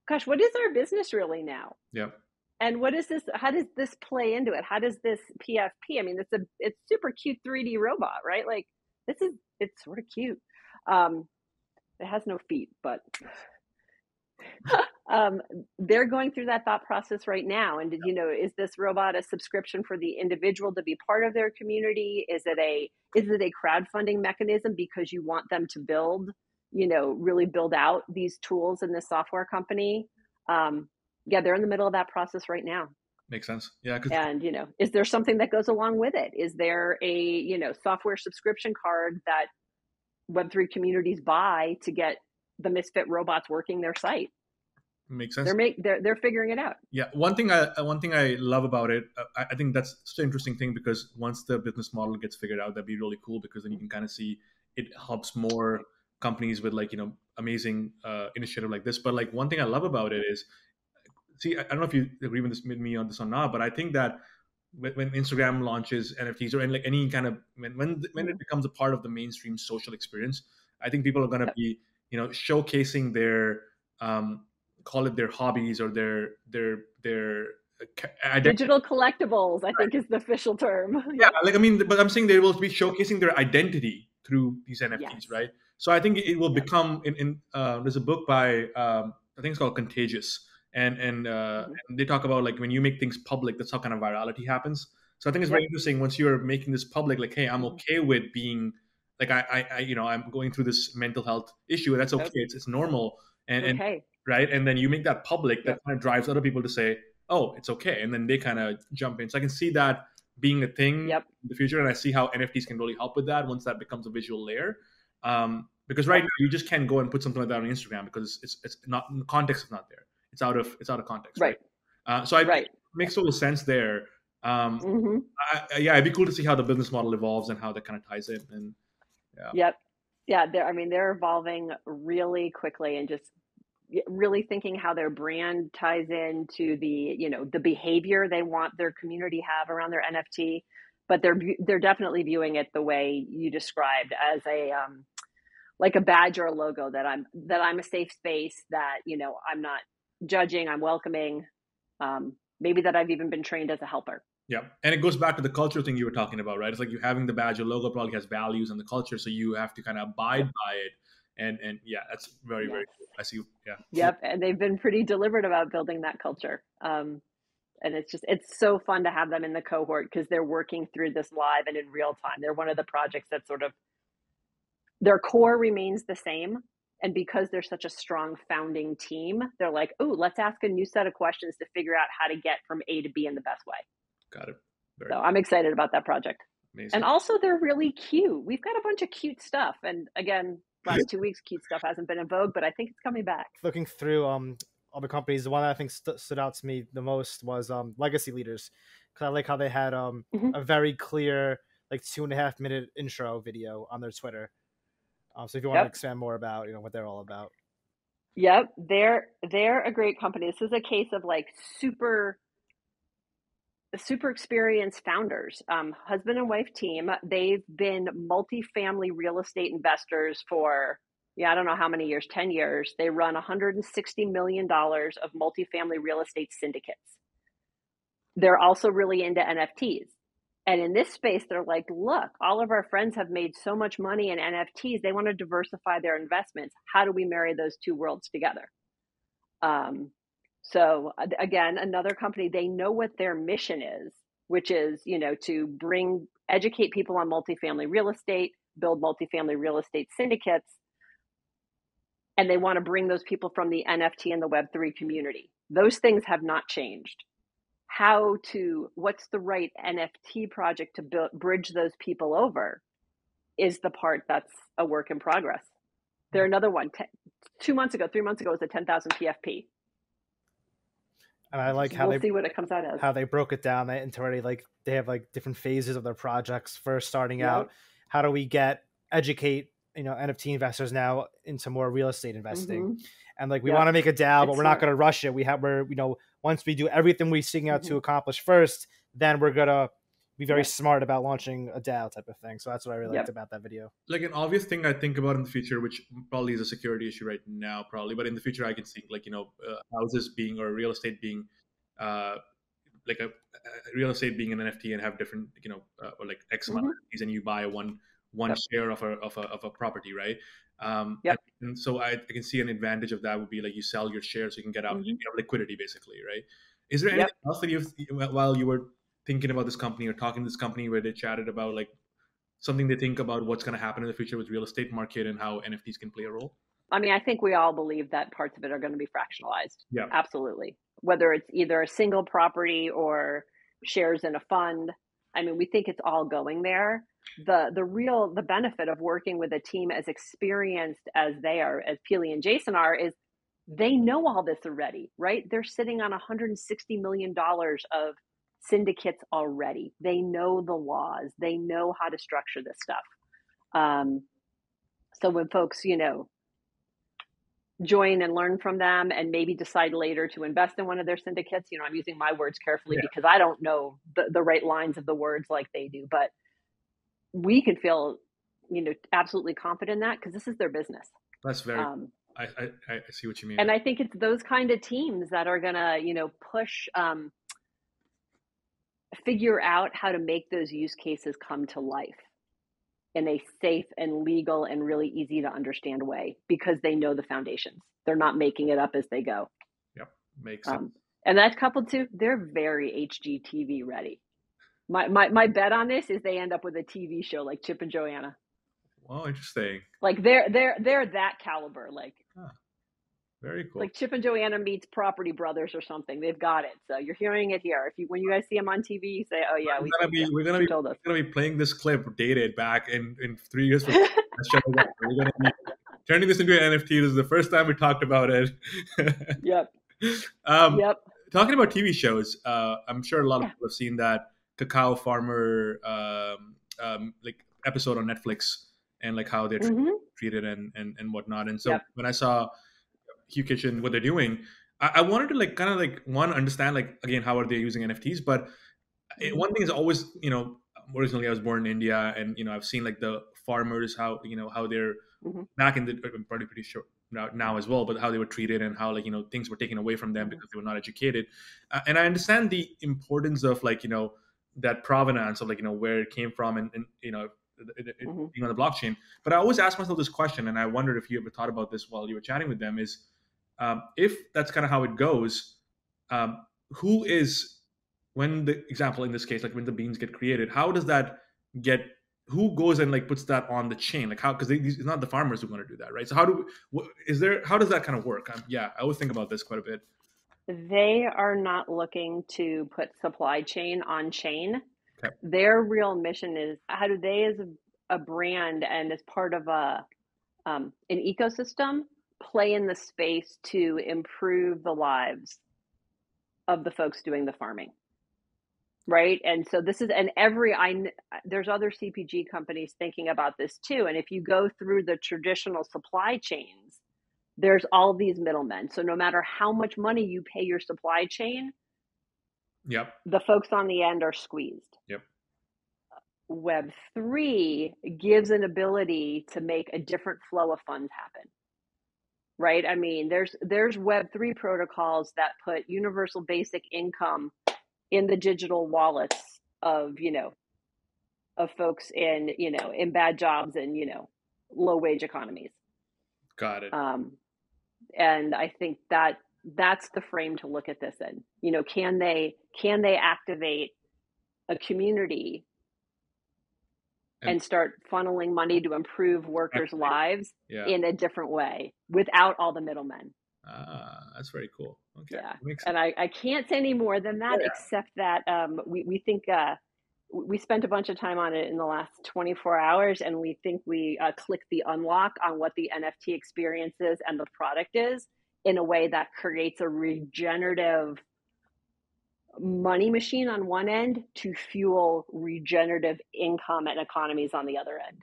[SPEAKER 1] gosh, what is our business really now?
[SPEAKER 3] Yeah.
[SPEAKER 1] And what is this? How does this play into it? How does this PFP? I mean, it's a it's super cute 3D robot, right? Like this is it's sort of cute. Um, it has no feet, but um, they're going through that thought process right now. And did you know, is this robot a subscription for the individual to be part of their community? Is it a is it a crowdfunding mechanism because you want them to build, you know, really build out these tools in this software company? Um, yeah, they're in the middle of that process right now.
[SPEAKER 3] Makes sense. Yeah,
[SPEAKER 1] And you know, is there something that goes along with it? Is there a you know software subscription card that Web3 communities buy to get the misfit robots working their site?
[SPEAKER 3] makes sense.
[SPEAKER 1] They're make they're they're figuring it out.
[SPEAKER 3] Yeah, one thing I uh, one thing I love about it, uh, I, I think that's such an interesting thing because once the business model gets figured out, that'd be really cool because then you can kind of see it helps more companies with like you know amazing uh, initiative like this. But like one thing I love about it is, see, I, I don't know if you agree with this with me on this or not, but I think that when, when Instagram launches NFTs or any, like any kind of when when when it becomes a part of the mainstream social experience, I think people are going to be you know showcasing their um, call it their hobbies or their their their uh, identity.
[SPEAKER 1] Digital collectibles, I think, is the official term.
[SPEAKER 3] Yeah, like I mean, but I'm saying they will be showcasing their identity through these NFTs,
[SPEAKER 1] Yes.
[SPEAKER 3] right? So I think it will become in, in uh, there's a book by um, I think it's called Contagious, and and, uh,
[SPEAKER 1] Mhm.
[SPEAKER 3] and they talk about like when you make things public, that's how kind of virality happens. So I think it's very interesting once you're making this public, like, hey, I'm
[SPEAKER 1] Mhm.
[SPEAKER 3] okay with being like I, I, I you know I'm going through this mental health issue. That's okay. It's it's normal, and and
[SPEAKER 1] okay.
[SPEAKER 3] right? And then you make that public, that kind of drives other people to say, "Oh, it's okay," and then they kind of jump in. So I can see that being a thing
[SPEAKER 1] Yep.
[SPEAKER 3] in the future, and I see how NFTs can really help with that once that becomes a visual layer. Um, because right now you just can't go and put something like that on Instagram because it's it's not the context is not there. It's out of it's out of context, right?
[SPEAKER 1] Right.
[SPEAKER 3] Uh, so I
[SPEAKER 1] Right.
[SPEAKER 3] it makes total sense there. Um,
[SPEAKER 1] hmm
[SPEAKER 3] I, I- yeah, it'd be cool to see how the business model evolves and how that kind of ties in. And
[SPEAKER 1] Yep. Yeah. They're, I mean, they're evolving really quickly and just really thinking how their brand ties into the, you know, the behavior they want their community have around their NFT. But they're, they're definitely viewing it the way you described as a, um, like a badge or a logo that I'm that I'm a safe space that you know I'm not judging, I'm welcoming. Um, maybe that I've even been trained as a helper.
[SPEAKER 3] Yeah, and it goes back to the culture thing you were talking about, right? It's like you having the badge or logo probably has values and the culture, so you have to kind of abide by it. And and yeah, that's very yes. very cool. I see. Yeah.
[SPEAKER 1] Yep, and they've been pretty deliberate about building that culture. Um, and it's just it's so fun to have them in the cohort because they're working through this live and in real time. They're one of the projects that sort of their core remains the same, and because they're such a strong founding team, they're like, oh, let's ask a new set of questions to figure out how to get from A to B in the best way.
[SPEAKER 3] Got it.
[SPEAKER 1] Very so I'm excited about that project. Amazing. And also, they're really cute. We've got a bunch of cute stuff. And again, last two weeks, cute stuff hasn't been in vogue, but I think it's coming back.
[SPEAKER 2] Looking through um all the companies, the one that I think st- stood out to me the most was um Legacy Leaders, because I like how they had um mm-hmm. a very clear like two and a half minute intro video on their Twitter. Um, so if you want yep. to expand more about you know what they're all about.
[SPEAKER 1] Yep, they're they're a great company. This is a case of like super super experienced founders, um, husband and wife team. They've been multifamily real estate investors for, yeah, I don't know how many years, 10 years. They run $160 million of multifamily real estate syndicates. They're also really into NFTs. And in this space, they're like, look, all of our friends have made so much money in NFTs. They want to diversify their investments. How do we marry those two worlds together? Um, so again, another company, they know what their mission is, which is, you know, to bring, educate people on multifamily real estate, build multifamily real estate syndicates. And they want to bring those people from the NFT and the Web3 community. Those things have not changed. How to, what's the right NFT project to build, bridge those people over is the part that's a work in progress. There another one. Two months ago, three months ago was a 10,000 PFP
[SPEAKER 2] and I like how
[SPEAKER 1] we'll
[SPEAKER 2] they
[SPEAKER 1] see what it comes out as.
[SPEAKER 2] How they broke it down into already like they have like different phases of their projects. First, starting out, how do we get educate you know NFT investors now into more real estate investing, mm-hmm. And like we want to make a DAO, but we're not going to rush it. We have we're you know once we do everything we're seeking out mm-hmm. to accomplish first, then we're gonna be very smart about launching a DAO type of thing. So that's what I really yep. liked about that video.
[SPEAKER 3] Like an obvious thing I think about in the future, which probably is a security issue right now, probably, but in the future I can see like you know uh, houses being or real estate being uh, like a, a, real estate being an NFT and have different you know uh, or like X amount mm-hmm. and you buy one one yep. share of a of a of a property, right? Um,
[SPEAKER 1] yep.
[SPEAKER 3] and, so I, I, can see an advantage of that would be like you sell your shares so you can get out mm-hmm. you have liquidity basically, right? Is there anything yep. else that you've while you were thinking about this company or talking to this company where they chatted about like something they think about what's going to happen in the future with real estate market and how NFTs can play a role?
[SPEAKER 1] I mean, I think we all believe that parts of it are going to be fractionalized.
[SPEAKER 3] Yeah.
[SPEAKER 1] Absolutely. Whether it's either a single property or shares in a fund. I mean, we think it's all going there. The the real the benefit of working with a team as experienced as they are, as Pili and Jason are, is they know all this already, right? They're sitting on 160 million dollars of syndicates already. They know the laws. They know how to structure this stuff. Um, so when folks, you know, join and learn from them and maybe decide later to invest in one of their syndicates, you know, I'm using my words carefully yeah. because I don't know the, the right lines of the words like they do, but we can feel, you know, absolutely confident in that because this is their business.
[SPEAKER 3] That's very, um, I, I, I see what you mean.
[SPEAKER 1] And I think it's those kind of teams that are going to, you know, push, um, figure out how to make those use cases come to life in a safe and legal and really easy to understand way because they know the foundations. They're not making it up as they go.
[SPEAKER 3] Yep, makes um, sense. Um,
[SPEAKER 1] and that's coupled to they're very HGTV ready. My, my my bet on this is they end up with a TV show like Chip and Joanna.
[SPEAKER 3] Well, interesting.
[SPEAKER 1] Like they're they're they're that caliber. Like huh.
[SPEAKER 3] Very cool.
[SPEAKER 1] Like Chip and Joanna meets Property Brothers or something. They've got it. So you're hearing it here. If you when you guys see them on TV, you say, "Oh yeah,
[SPEAKER 3] we are gonna be we're gonna be told us. We're gonna be playing this clip dated back in in three years. From now. we're gonna be turning this into an NFT. This is the first time we talked about it.
[SPEAKER 1] yep.
[SPEAKER 3] Um, yep. Talking about TV shows, uh, I'm sure a lot of people have seen that cacao farmer um, um, like episode on Netflix and like how they're mm-hmm. treated and, and and whatnot. And so yep. when I saw Hu Kitchen, what they're doing. I, I wanted to like kind of like one understand like again how are they using NFTs, but it, one thing is always you know originally I was born in India and you know I've seen like the farmers, how you know how they're
[SPEAKER 1] Mhm.
[SPEAKER 3] back in the I'm pretty pretty sure now, now as well, but how they were treated and how like you know things were taken away from them
[SPEAKER 1] Mhm.
[SPEAKER 3] because they were not educated. Uh, and I understand the importance of like you know that provenance of like you know where it came from and, and you know it, it,
[SPEAKER 1] Mhm.
[SPEAKER 3] being on the blockchain. But I always ask myself this question, and I wondered if you ever thought about this while you were chatting with them: is um, if that's kind of how it goes, um, who is when the example in this case, like when the beans get created, how does that get? Who goes and like puts that on the chain? Like how? Because it's not the farmers who are going to do that, right? So how do what, is there? How does that kind of work? Um, yeah, I always think about this quite a bit.
[SPEAKER 1] They are not looking to put supply chain on chain.
[SPEAKER 3] Okay.
[SPEAKER 1] Their real mission is how do they, as a, a brand and as part of a um, an ecosystem, play in the space to improve the lives of the folks doing the farming, right? And so this is and every I there's other CPG companies thinking about this too. And if you go through the traditional supply chains, there's all these middlemen. So no matter how much money you pay your supply chain,
[SPEAKER 3] Yep.
[SPEAKER 1] the folks on the end are squeezed.
[SPEAKER 3] Yep.
[SPEAKER 1] Web three gives an ability to make a different flow of funds happen. Right? I mean, there's there's Web three protocols that put universal basic income in the digital wallets of, you know, of folks in, you know, in bad jobs and, you know, low wage economies.
[SPEAKER 3] Got it.
[SPEAKER 1] Um, and I think that that's the frame to look at this in. You know, can they can they activate a community
[SPEAKER 3] And-
[SPEAKER 1] and, start funneling money to improve workers'
[SPEAKER 3] Right.
[SPEAKER 1] lives
[SPEAKER 3] yeah.
[SPEAKER 1] in a different way without all the middlemen?
[SPEAKER 3] Ah, that's very cool. Okay.
[SPEAKER 1] Yeah. And I, I can't say any more than that,
[SPEAKER 3] Yeah.
[SPEAKER 1] except that um, we, we think uh, we spent a bunch of time on it in the last 24 hours, and we think we uh, clicked the unlock on what the NFT experience is and the product is in a way that creates a regenerative money machine on one end to fuel regenerative income and economies on the other end.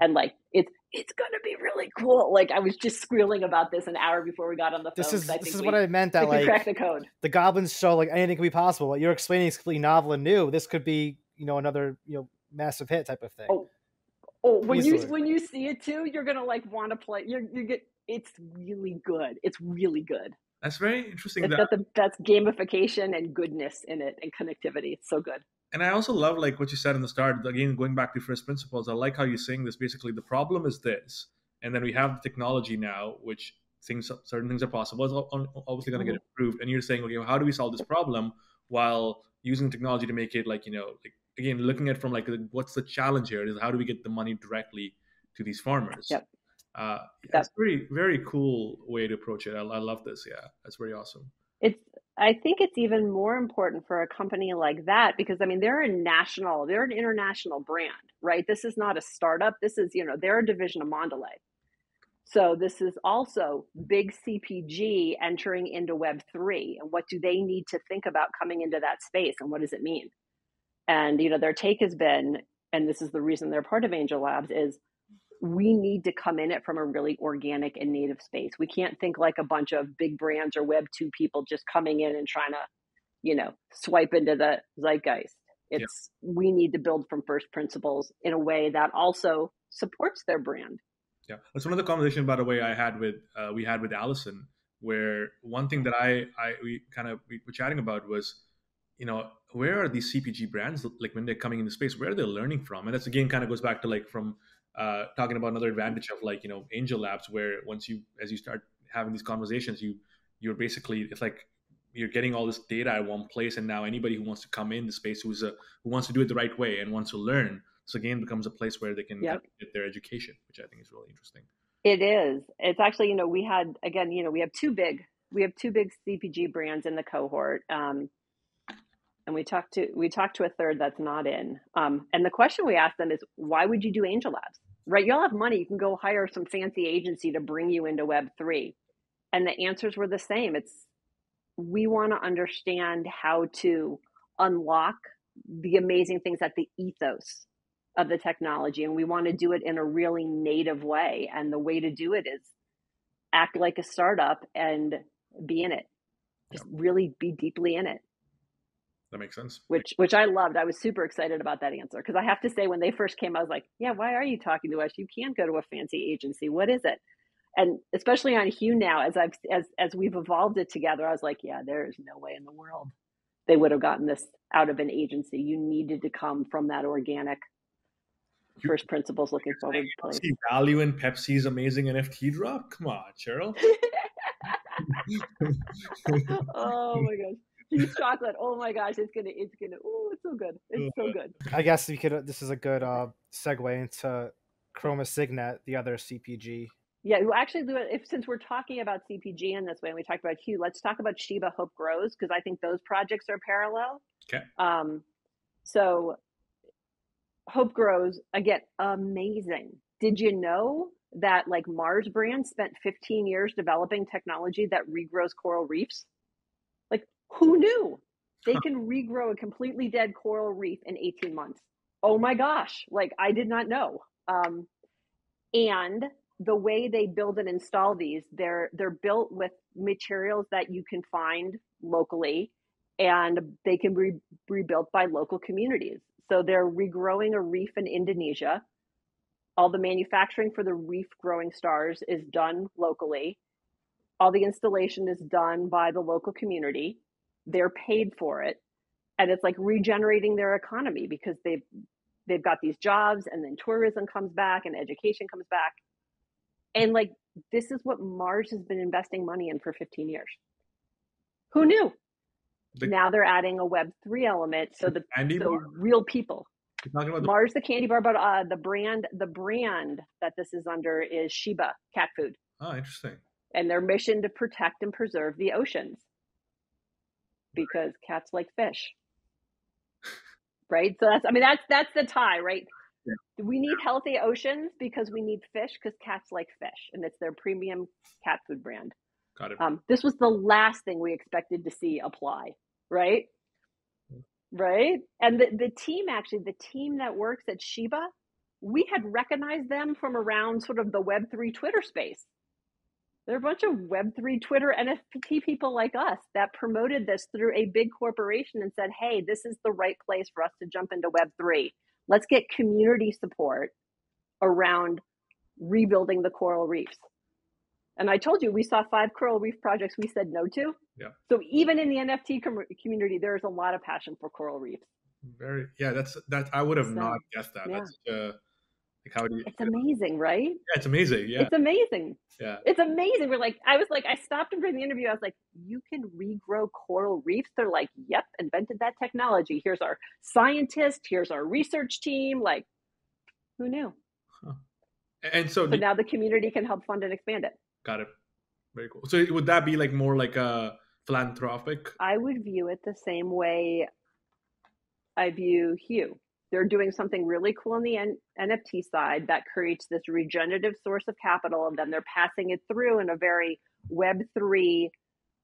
[SPEAKER 1] And like it's it's gonna be really cool. Like I was just squealing about this an hour before we got on the phone.
[SPEAKER 2] This is this is
[SPEAKER 1] we-
[SPEAKER 2] what I meant that
[SPEAKER 1] think we cracked
[SPEAKER 2] like
[SPEAKER 1] the code.
[SPEAKER 2] the goblins show like anything can be possible. What you're explaining is completely novel and new. This could be you know another you know massive hit type of thing.
[SPEAKER 1] Oh, Oh, when you when you see it too, you're gonna like want to play. You're you get. It's really good. It's really good.
[SPEAKER 3] That's very interesting.
[SPEAKER 1] It's
[SPEAKER 3] That,
[SPEAKER 1] got the that's gamification and goodness in it and connectivity. It's so good.
[SPEAKER 3] and I also love like what you said in the start. Again, going back to first principles, I like how you're saying this. Basically, the problem is this, and then we have the technology now, which things certain things are possible. It's obviously going to get mm-hmm. improved. And you're saying, okay, well, how do we solve this problem while using technology to make it like you know, like again, looking at from like what's the challenge here is how do we get the money directly to these farmers?
[SPEAKER 1] Yep.
[SPEAKER 3] Uh, that's very very cool way to approach it. I, I love this. Yeah, that's very awesome.
[SPEAKER 1] It's I think it's even more important for a company like that because I mean they're a national, they're an international brand, right? This is not a startup. This is, you know, they're a division of Mondelez. So this is also big CPG entering into Web3 and what do they need to think about coming into that space and what does it mean? And you know, their take has been and this is the reason they're part of Angel Labs is we need to come in it from a really organic and native space. We can't think like a bunch of big brands or Web two people just coming in and trying to, you know, swipe into the zeitgeist. It's we need to build from first principles in a way that also supports their brand.
[SPEAKER 3] Yeah, that's one of the conversation, by the way, I had with uh, we had with Allison, where one thing that I I we kind of we were chatting about was, you know, where are these CPG brands like when they're coming into space? Where are they learning from? And that's again kind of goes back to like from uh, talking about another advantage of like you know Angel Labs, where once you as you start having these conversations, you you're basically it's like you're getting all this data at one place, and now anybody who wants to come in the space who's a who wants to do it the right way and wants to learn, so again becomes a place where they can
[SPEAKER 1] Yep.
[SPEAKER 3] get their education, which I think is really interesting.
[SPEAKER 1] It is. It's actually, you know, we had again, you know, we have two big we have two big CPG brands in the cohort. Um, and we talked to we talked to a third that's not in. Um, and the question we asked them is, why would you do Angel Labs? Right, y'all have money. You can go hire some fancy agency to bring you into Web three, and the answers were the same. It's we want to understand how to unlock the amazing things at the ethos of the technology, and we want to do it in a really native way. And the way to do it is act like a startup and be in it. Just really be deeply in it.
[SPEAKER 3] That makes sense.
[SPEAKER 1] which which I loved. I was super excited about that answer because I have to say when they first came, I was like, yeah, why are you talking to us? You can't go to a fancy agency. What is it? And especially on Hu now, as I've as as we've evolved it together, I was like, yeah, there is no way in the world they would have gotten this out of an agency. You needed to come from that organic
[SPEAKER 3] You-
[SPEAKER 1] first principles looking forward place.
[SPEAKER 3] See value in Pepsi's amazing NFT drop? Come on, Cheryl.
[SPEAKER 1] oh my gosh. Huge chocolate. Oh my gosh, it's gonna it's gonna oh it's so good. It's so good.
[SPEAKER 2] I guess we could. This is a good uh, segue into Chroma Signet, the other CPG.
[SPEAKER 1] Yeah, well, actually, if since we're talking about CPG in this way, and we talked about Hu, let's talk about Sheba Hope Grows because I think those projects are parallel.
[SPEAKER 3] Okay.
[SPEAKER 1] Um, so Hope Grows again, amazing. Did you know that like Mars brand spent 15 years developing technology that regrows coral reefs? Who knew they can regrow a completely dead coral reef in 18 months? Oh my gosh! Like, I did not know. Um, and the way they build and install these they're they're built with materials that you can find locally and they can be rebuilt by local communities so they're regrowing a reef in indonesia all the manufacturing for the reef growing stars is done locally all the installation is done by the local community they're paid for it and it's like regenerating their economy because they've they've got these jobs and then tourism comes back and education comes back and like this is what Mars has been investing money in for 15 years. Who knew?
[SPEAKER 3] The-
[SPEAKER 1] now they're adding a Web three element, so the so real people.
[SPEAKER 3] Talking about the
[SPEAKER 1] Mars the candy bar, but uh, the brand the brand that this is under is Sheba cat food,
[SPEAKER 3] Oh, interesting.
[SPEAKER 1] and their mission to protect and preserve the oceans because cats like fish. Right. So that's I mean that's that's the tie, right?
[SPEAKER 3] Yeah.
[SPEAKER 1] We need healthy oceans because we need fish because cats like fish, and it's their premium cat food brand.
[SPEAKER 3] Got it.
[SPEAKER 1] Um, this was the last thing we expected to see apply, right? Right. And the, the team actually, the team that works at Sheba, we had recognized them from around sort of the Web3 Twitter space. They're a bunch of Web3 Twitter NFT people like us that promoted this through a big corporation and said, hey, this is the right place for us to jump into Web3. Let's get community support around rebuilding the coral reefs. And I told you we saw five coral reef projects we said no to.
[SPEAKER 3] Yeah.
[SPEAKER 1] So even in the NFT com- community, there's a lot of passion for coral reefs.
[SPEAKER 3] Very yeah. That's that. I would have
[SPEAKER 1] So,
[SPEAKER 3] not guessed that.
[SPEAKER 1] yeah.
[SPEAKER 3] That's uh, like how do you?
[SPEAKER 1] It's amazing, right?
[SPEAKER 3] Yeah, it's amazing. Yeah,
[SPEAKER 1] It's amazing.
[SPEAKER 3] yeah.
[SPEAKER 1] It's amazing. We're like, I was like, I stopped him during the interview. I was like, you can regrow coral reefs. They're like, yep, invented that technology. Here's our scientist. Here's our research team. Like, who knew?
[SPEAKER 3] And so
[SPEAKER 1] But now the community can help fund and expand it.
[SPEAKER 3] got it. Very cool. So would that be like more like a philanthropic?
[SPEAKER 1] I would view it the same way I view Hu. They're doing something really cool on the N- NFT side that creates this regenerative source of capital, and then they're passing it through in a very Web3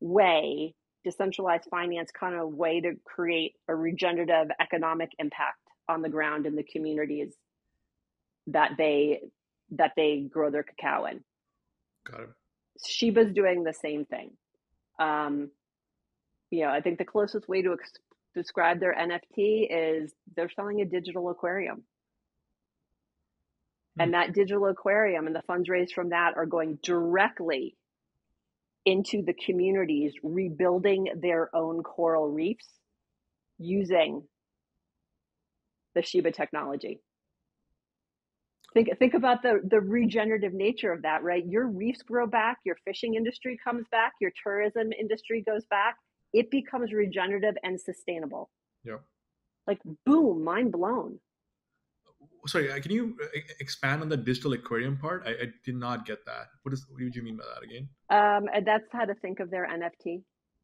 [SPEAKER 1] way, decentralized finance kind of way to create a regenerative economic impact on the ground in the communities that they that they grow their cacao in.
[SPEAKER 3] Got it.
[SPEAKER 1] Sheba's doing the same thing. Um, you know, I think the closest way to ex- describe their NFT is they're selling a digital aquarium. Hmm. And that digital aquarium and the funds raised from that are going directly into the communities rebuilding their own coral reefs using the Sheba technology. Think think about the the regenerative nature of that, right? Your reefs grow back, your fishing industry comes back, your tourism industry goes back. It becomes regenerative and sustainable.
[SPEAKER 3] Yeah.
[SPEAKER 1] Like boom, mind blown.
[SPEAKER 3] Sorry, uh, can you uh, expand on the digital aquarium part? I, I did not get that. What is? What did you mean by that again?
[SPEAKER 1] Um, and that's how to think of their NFT.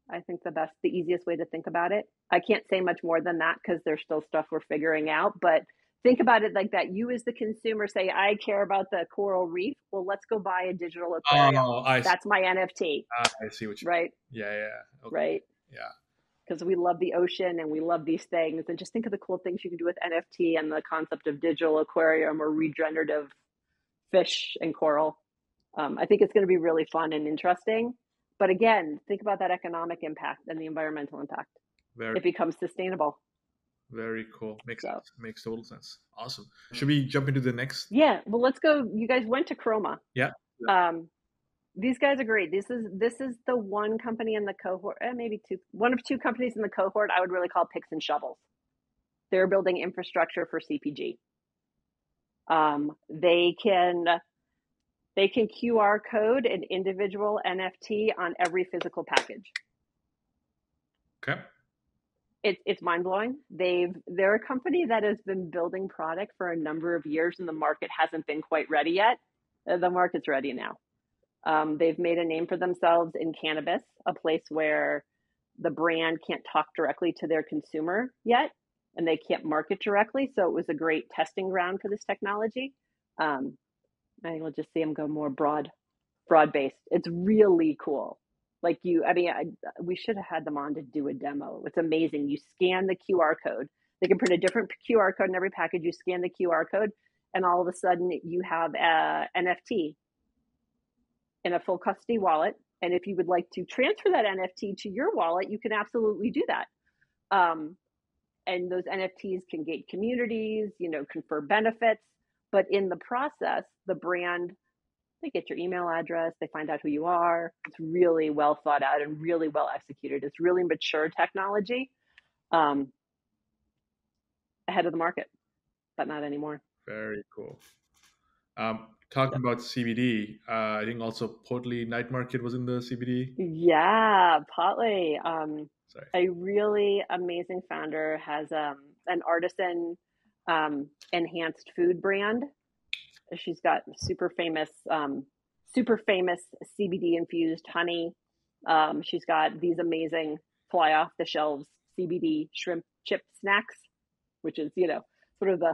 [SPEAKER 1] I think the best, the easiest way to think about it. I can't say much more than that because there's still stuff we're figuring out. But think about it like that. You, as the consumer, say, "I care about the coral reef." Well, let's go buy a digital aquarium.
[SPEAKER 3] Oh, I, see-
[SPEAKER 1] That's my NFT,
[SPEAKER 3] ah, I see what you. Mean.
[SPEAKER 1] Right?
[SPEAKER 3] Yeah, yeah. Okay.
[SPEAKER 1] Right.
[SPEAKER 3] Yeah.
[SPEAKER 1] Because we love the ocean and we love these things, and just think of the cool things you can do with NFT and the concept of digital aquarium or regenerative fish and coral. Um, I think it's going to be really fun and interesting. But again, think about that economic impact and the environmental impact.
[SPEAKER 3] Very
[SPEAKER 1] it becomes sustainable.
[SPEAKER 3] very cool. Makes
[SPEAKER 1] So-
[SPEAKER 3] sense. Makes total sense. Awesome. Should we jump into the next?
[SPEAKER 1] Yeah, well, let's go. You guys went to Chroma.
[SPEAKER 3] Yeah.
[SPEAKER 1] Um, these guys are great. This is this is the one company in the cohort, eh, maybe two, one of two companies in the cohort I would really call picks and shovels. They're building infrastructure for CPG. Um, they can they can QR code an individual NFT on every physical package.
[SPEAKER 3] Okay.
[SPEAKER 1] It's it's mind blowing. They've they're a company that has been building product for a number of years, and the market hasn't been quite ready yet. Uh, The market's ready now. Um, they've made a name for themselves in cannabis, a place where the brand can't talk directly to their consumer yet, and they can't market directly. So it was a great testing ground for this technology. Um, I think we'll just see them go more broad, broad based. It's really cool. Like you, I mean, I, we should have had them on to do a demo. It's amazing. You scan the QR code. They can print a different QR code in every package. You scan the QR code, and all of a sudden you have a NFT in a full custody wallet. And if you would like to transfer that NFT to your wallet, you can absolutely do that. Um, and those NFTs can gate communities, you know, confer benefits. But in the process, the brand, they get your email address, they find out who you are. It's really well thought out and really well executed. It's really mature technology um, ahead of the market, but not anymore.
[SPEAKER 3] Very cool. Um, talking about CBD, uh, I think also Potli Night Market was in the CBD.
[SPEAKER 1] Yeah, Potli. Um,
[SPEAKER 3] Sorry.
[SPEAKER 1] a really amazing founder has um, an artisan um, enhanced food brand. She's got super famous, um, super famous CBD infused honey. Um, she's got these amazing fly off the shelves CBD shrimp chip snacks, which is you know sort of the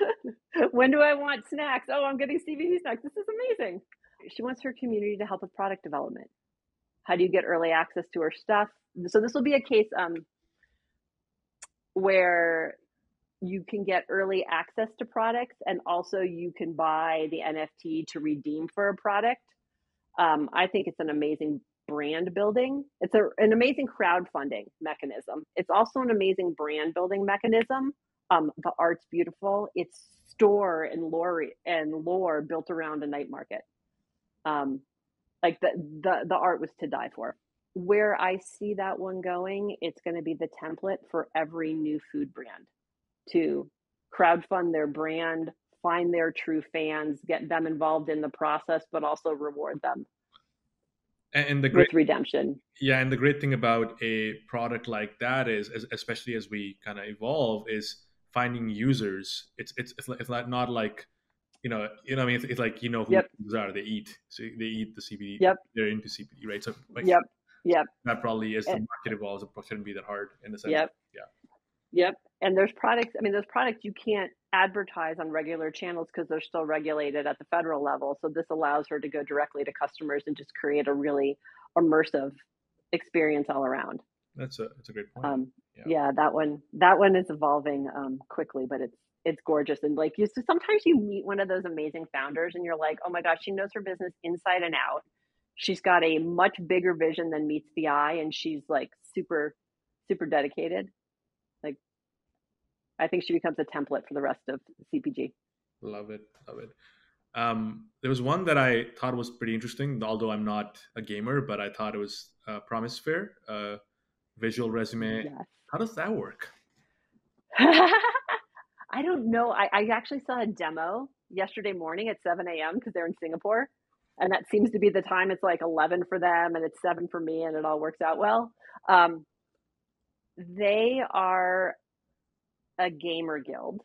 [SPEAKER 1] when do I want snacks? Oh, I'm getting CBD snacks. This is amazing. She wants her community to help with product development. How do you get early access to her stuff? So this will be a case um, where you can get early access to products and also you can buy the NFT to redeem for a product. Um, I think it's an amazing brand building. It's a, an amazing crowdfunding mechanism. It's also an amazing brand building mechanism. Um, the art's beautiful. It's store and lore and lore built around a night market. Um, like the, the the art was to die for. Where I see that one going, it's going to be the template for every new food brand to crowdfund their brand, find their true fans, get them involved in the process, but also reward them
[SPEAKER 3] And, the great,
[SPEAKER 1] with redemption.
[SPEAKER 3] yeah, and the great thing about a product like that is, especially as we kind of evolve, is finding users. It's it's it's, like- it's not not like you know you know what I mean it's, it's like you know who
[SPEAKER 1] Yep.
[SPEAKER 3] are. They eat so they eat the CBD.
[SPEAKER 1] Yep.
[SPEAKER 3] They're into CBD, right? So like,
[SPEAKER 1] Yep. Yep.
[SPEAKER 3] that probably is the market evolves, it shouldn't be that hard in the sense.
[SPEAKER 1] Yep.
[SPEAKER 3] Yeah.
[SPEAKER 1] Yep. And there's products, I mean, those products you can't advertise on regular channels because they're still regulated at the federal level. So this allows her to go directly to customers and just create a really immersive experience all around.
[SPEAKER 3] That's a that's a great point.
[SPEAKER 1] Um,
[SPEAKER 3] Yeah.
[SPEAKER 1] yeah. that one, that one is evolving um, quickly, but it's, it's gorgeous. And like you, so sometimes you meet one of those amazing founders and you're like, oh my gosh, she knows her business inside and out. She's got a much bigger vision than meets the eye. And she's like super, super dedicated. Like, I think she becomes a template for the rest of CPG.
[SPEAKER 3] Love it, love it. Um, there was one that I thought was pretty interesting, although I'm not a gamer, but I thought it was uh, Promise Fair, uh, visual resume.
[SPEAKER 1] Yes.
[SPEAKER 3] How does that work?
[SPEAKER 1] I don't know. I, I actually saw a demo yesterday morning at 7 a.m. because they're in Singapore. And that seems to be the time. It's like 11 for them and it's 7 for me, and it all works out well. Um, they are a gamer guild.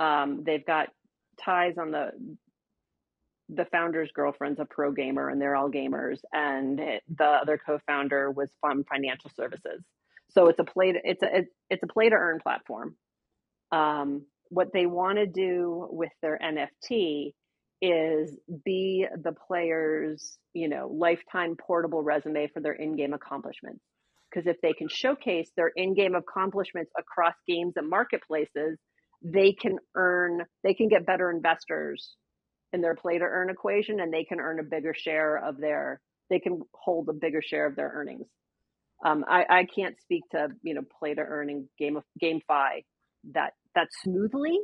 [SPEAKER 1] Um, they've got ties on the the founder's girlfriend's a pro gamer and they're all gamers and it, the other co-founder was from financial services so it's a play to, it's a it's a play to earn platform. Um, what they want to do with their nft is be the player's you know lifetime portable resume for their in-game accomplishments. Because if they can showcase their in-game accomplishments across games and marketplaces they can earn they can get better investors in their play to earn equation and they can earn a bigger share of their they can hold a bigger share of their earnings Um, I, I can't speak to you know play to earn and game of GameFi that that smoothly.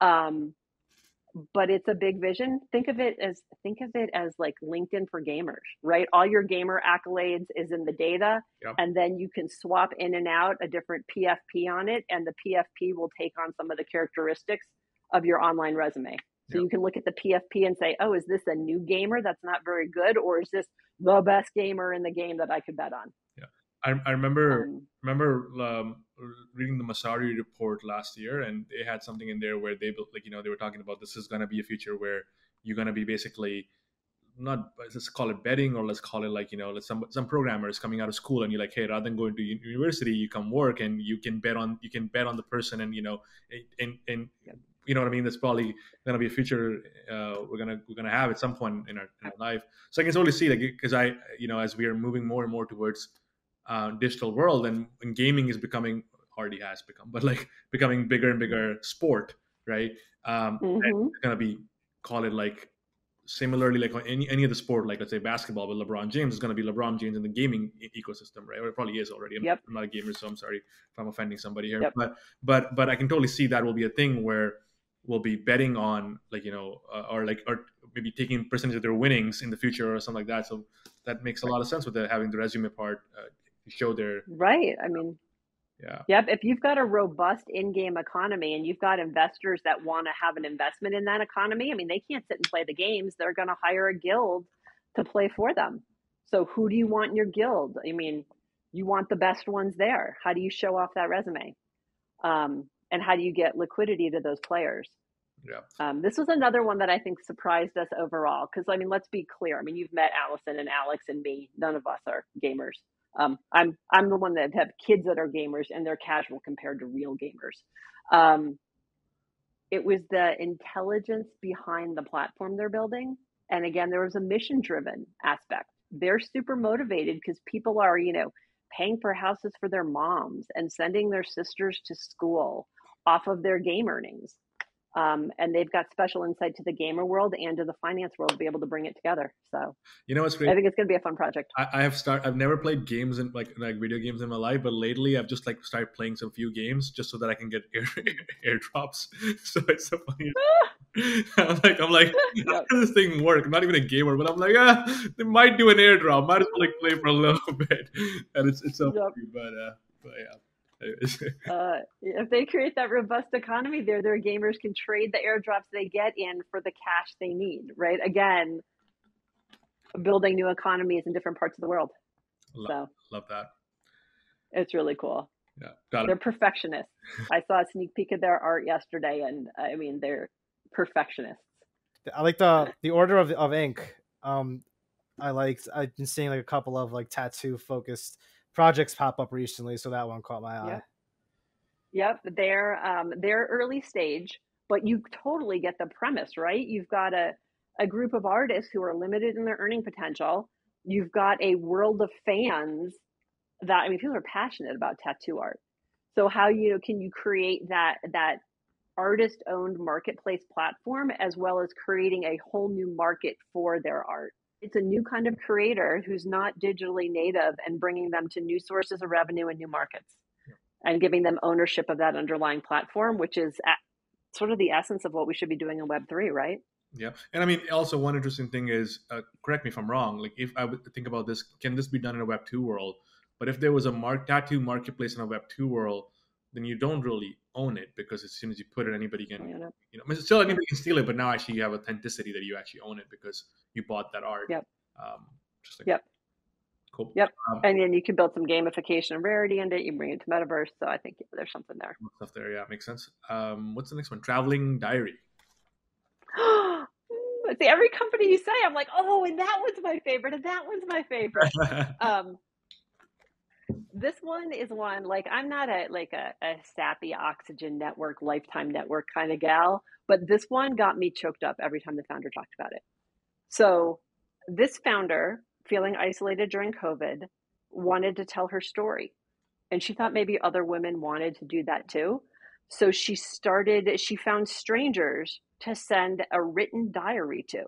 [SPEAKER 1] Um, but it's a big vision. Think of it as think of it as like LinkedIn for gamers, right? All your gamer accolades is in the data,
[SPEAKER 3] Yep.
[SPEAKER 1] and then you can swap in and out a different PFP on it, and the PFP will take on some of the characteristics of your online resume. So
[SPEAKER 3] Yep.
[SPEAKER 1] you can look at the PFP and say, "Oh, is this a new gamer that's not very good, or is this the best gamer in the game that I could bet on?"
[SPEAKER 3] I, I remember
[SPEAKER 1] Um,
[SPEAKER 3] remember um, reading the Messari report last year, and they had something in there where they built, like you know they were talking about this is going to be a future where you're going to be basically not let's call it betting or let's call it like you know let's some some programmers coming out of school and you're like hey rather than going to university you come work and you can bet on you can bet on the person and you know and and you know what I mean? That's probably going to be a future uh, we're gonna we're gonna have at some point in our, in our life. So I can totally see like because I you know as we are moving more and more towards uh, digital world and, and gaming is becoming already has become but like becoming bigger and bigger sport right um
[SPEAKER 1] mhm.
[SPEAKER 3] it's gonna be call it like similarly like any any of the sport like let's say basketball with lebron james is going to be lebron james in the gaming ecosystem right or it probably is already I'm,
[SPEAKER 1] Yep.
[SPEAKER 3] I'm not a gamer so i'm sorry if i'm offending somebody here
[SPEAKER 1] Yep.
[SPEAKER 3] but but but i can totally see that will be a thing where we'll be betting on like you know uh, or like or maybe taking percentage of their winnings in the future or something like that so that makes a lot of sense with the, having the resume part uh, show their
[SPEAKER 1] Right. I mean,
[SPEAKER 3] yeah
[SPEAKER 1] Yep. If you've got a robust in game economy and you've got investors that want to have an investment in that economy, I mean, they can't sit and play the games. They're going to hire a guild to play for them. So, who do you want in your guild? I mean, you want the best ones there. How do you show off that resume? Um, and how do you get liquidity to those players?
[SPEAKER 3] yeah
[SPEAKER 1] Um, this was another one that I think surprised us overall. Because, I mean, let's be clear. I mean, you've met Allison and Alex and me. None of us are gamers. Um, I'm I'm the one that have kids that are gamers and they're casual compared to real gamers. Um, it was the intelligence behind the platform they're building, and again, there was a mission driven aspect. They're super motivated because people are you know paying for houses for their moms and sending their sisters to school off of their game earnings. Um, and they've got special insight to the gamer world and to the finance world to be able to bring it together. So
[SPEAKER 3] you know what's great
[SPEAKER 1] I think it's going to be a fun project.
[SPEAKER 3] I, I have start. I've never played games in like like video games in my life, but lately I've just like started playing some few games just so that I can get air, airdrops. So it's so funny. I'm like, I'm like,
[SPEAKER 1] Yep.
[SPEAKER 3] does this thing work? I'm not even a gamer, but I'm like, ah, they might do an airdrop. Might as well like play for a little bit, and it's it's so
[SPEAKER 1] Yep.
[SPEAKER 3] funny. But uh, but yeah. Anyways.
[SPEAKER 1] Uh, if they create that robust economy there, their gamers can trade the airdrops they get in for the cash they need, right? Again, building new economies in different parts of the world.
[SPEAKER 3] love,
[SPEAKER 1] So
[SPEAKER 3] love that.
[SPEAKER 1] it's really cool.
[SPEAKER 3] Yeah, got
[SPEAKER 1] They're perfectionists. I saw a sneak peek of their art yesterday, and I mean, they're perfectionists.
[SPEAKER 2] I like the the order of of ink. Um, I liked. I've been seeing like a couple of like tattoo focused projects pop up recently, so that one caught my eye.
[SPEAKER 1] Yeah. Yep, they're um, they're early stage, but you totally get the premise, right? You've got a a group of artists who are limited in their earning potential. You've got a world of fans that I mean, people are passionate about tattoo art. So how you know, can you create that that artist owned marketplace platform as well as creating a whole new market for their art? It's a new kind of creator who's not digitally native and bringing them to new sources of revenue and new markets and giving them ownership of that underlying platform, which is at, sort of the essence of what we should be doing in Web3, right?
[SPEAKER 3] Yeah, and I mean, also one interesting thing is, uh, correct me if I'm wrong. Like, if I would think about this, can this be done in a Web two world? But if there was a mark tattoo marketplace in a Web two world, then you don't really own it because as soon as you put it, anybody can,
[SPEAKER 1] You know?
[SPEAKER 3] you know, I mean, still anybody can steal it. But now actually you have authenticity that you actually own it because you bought that art.
[SPEAKER 1] Yep.
[SPEAKER 3] Um, just like
[SPEAKER 1] Yep.
[SPEAKER 3] Cool.
[SPEAKER 1] Yep.
[SPEAKER 3] Um,
[SPEAKER 1] And then you can build some gamification and rarity into it. You bring it to metaverse. So I think yeah, there's something there.
[SPEAKER 3] stuff there. Yeah, makes sense. Um, what's the next one? Traveling diary.
[SPEAKER 1] See, every company you say, I'm like, oh, and that one's my favorite, and that one's my favorite. um, this one is one like I'm not a like a, a sappy oxygen network, lifetime network kind of gal, but this one got me choked up every time the founder talked about it. So this founder, feeling isolated during COVID, wanted to tell her story. And she thought maybe other women wanted to do that too. So she started, she found strangers to send a written diary to.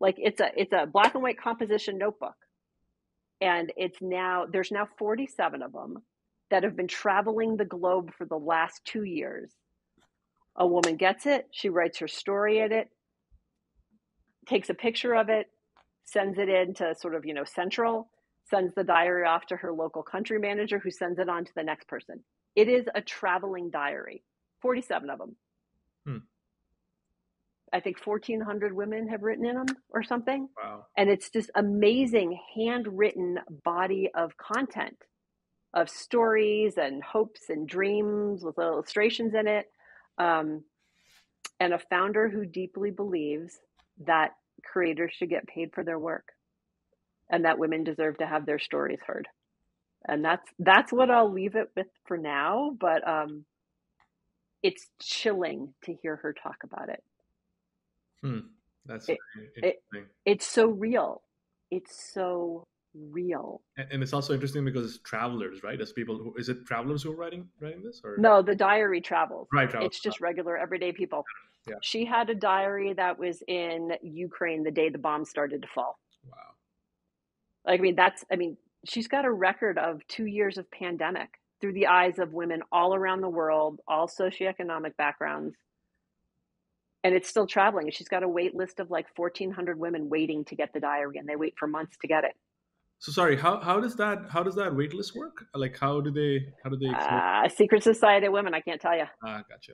[SPEAKER 1] Like it's a it's a black and white composition notebook. And it's now there's now 47 of them that have been traveling the globe for the last two years. A woman gets it, she writes her story in it, takes a picture of it, sends it in to sort of, you know, central, sends the diary off to her local country manager who sends it on to the next person. It is a traveling diary, 47 of them. I think 1,400 women have written in them or something.
[SPEAKER 3] Wow.
[SPEAKER 1] And it's this amazing handwritten body of content of stories and hopes and dreams with illustrations in it. Um, and a founder who deeply believes that creators should get paid for their work and that women deserve to have their stories heard. And that's that's what I'll leave it with for now, but um, it's chilling to hear her talk about it.
[SPEAKER 3] Hmm. That's
[SPEAKER 1] It-
[SPEAKER 3] very
[SPEAKER 1] it- It's so real. It's so real.
[SPEAKER 3] and, and it's also interesting because it's travelers, right? As people, who, is it travelers who are writing writing this, or
[SPEAKER 1] No, the diary travels.
[SPEAKER 3] right? Travelers.
[SPEAKER 1] It's just regular everyday people.
[SPEAKER 3] Yeah.
[SPEAKER 1] She had a diary that was in Ukraine the day the bomb started to fall.
[SPEAKER 3] wow.
[SPEAKER 1] Like, I mean, that's, I mean, she's got a record of two years of pandemic through the eyes of women all around the world, all socioeconomic backgrounds. And it's still traveling. She's got a wait list of like 1,400 women waiting to get the diary, and they wait for months to get it.
[SPEAKER 3] So sorry, how how does that how does that waitlist work? Like how do they how do they?
[SPEAKER 1] Uh, Secret Society of Women, I can't tell you.
[SPEAKER 3] ah, gotcha.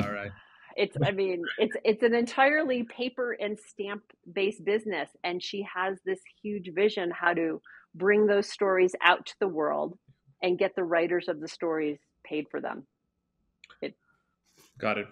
[SPEAKER 3] All right.
[SPEAKER 1] It's, I mean, it's it's an entirely paper and stamp based business, and she has this huge vision how to bring those stories out to the world and get the writers of the stories paid for them.
[SPEAKER 3] It, Got it.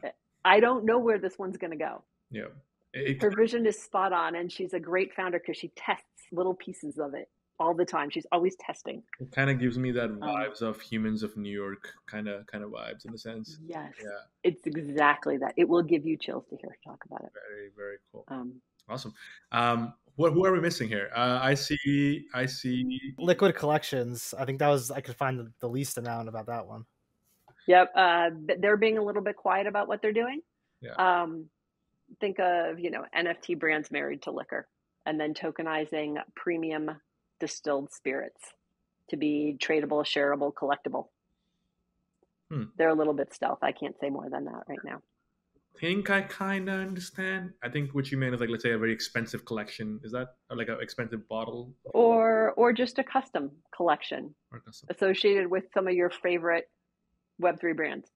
[SPEAKER 1] I don't know where this one's going to go.
[SPEAKER 3] Yeah. It,
[SPEAKER 1] Her vision is spot on, and she's a great founder because she tests little pieces of it all the time. She's always testing.
[SPEAKER 3] it kind of gives me that
[SPEAKER 1] Um,
[SPEAKER 3] vibes of Humans of New York kind of kind of vibes in a sense.
[SPEAKER 1] Yes,
[SPEAKER 3] Yeah.
[SPEAKER 1] it's exactly that. It will give you chills to hear her talk about it.
[SPEAKER 3] Very very cool.
[SPEAKER 1] Um,
[SPEAKER 3] Awesome. Um, what who are we missing here? Uh, I see. I see.
[SPEAKER 2] Liquid Collections. I think that was I could find the, the least amount about that one.
[SPEAKER 1] Yep, uh, they're being a little bit quiet about what they're doing.
[SPEAKER 3] Yeah.
[SPEAKER 1] Um, think of you know NFT brands married to liquor, and then tokenizing premium distilled spirits to be tradable, shareable, collectible.
[SPEAKER 3] Hmm.
[SPEAKER 1] They're a little bit stealth. I can't say more than that right now.
[SPEAKER 3] I Think I kind of understand. I think what you mean is like let's say a very expensive collection. Is that like an expensive bottle
[SPEAKER 1] Or or just a custom collection
[SPEAKER 3] or custom?
[SPEAKER 1] associated with some of your favorite Web3 brands.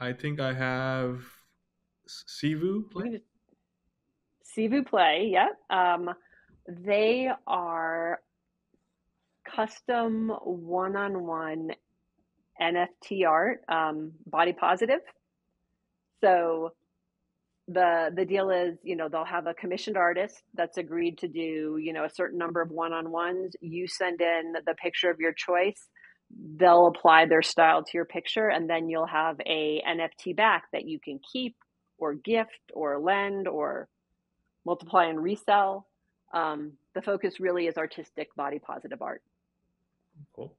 [SPEAKER 3] I think I have Sivu. Play?
[SPEAKER 1] Sivu Play, yep. Um, they are custom one-on-one NFT art, um, body positive. So the the deal is, you know, they'll have a commissioned artist that's agreed to do, you know, a certain number of one-on-ones. You send in the picture of your choice. They'll apply their style to your picture, and then you'll have a NFT back that you can keep or gift or lend or multiply and resell. Um, the focus really is artistic body positive art.
[SPEAKER 3] Cool.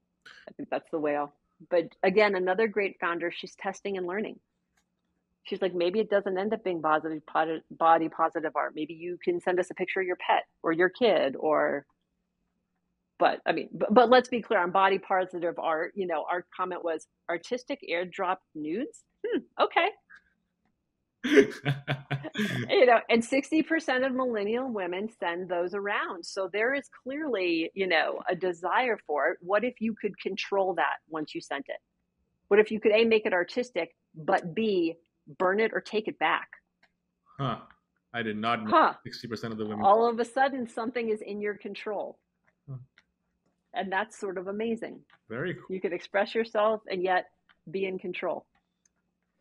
[SPEAKER 1] I think that's the whale. But again, another great founder, she's testing and learning. She's like, maybe it doesn't end up being positive, body positive art. Maybe you can send us a picture of your pet or your kid or, but I mean, but, but let's be clear on body positive art. You know, our comment was artistic airdrop nudes. Hmm, okay. you know and 60% of millennial women send those around so there is clearly you know a desire for it what if you could control that once you sent it what if you could a make it artistic but b burn it or take it back
[SPEAKER 3] huh. I did not know
[SPEAKER 1] huh
[SPEAKER 3] sixty percent of the women.
[SPEAKER 1] all of a sudden something is in your control. And that's sort of amazing
[SPEAKER 3] Very cool.
[SPEAKER 1] you can express yourself and yet be in control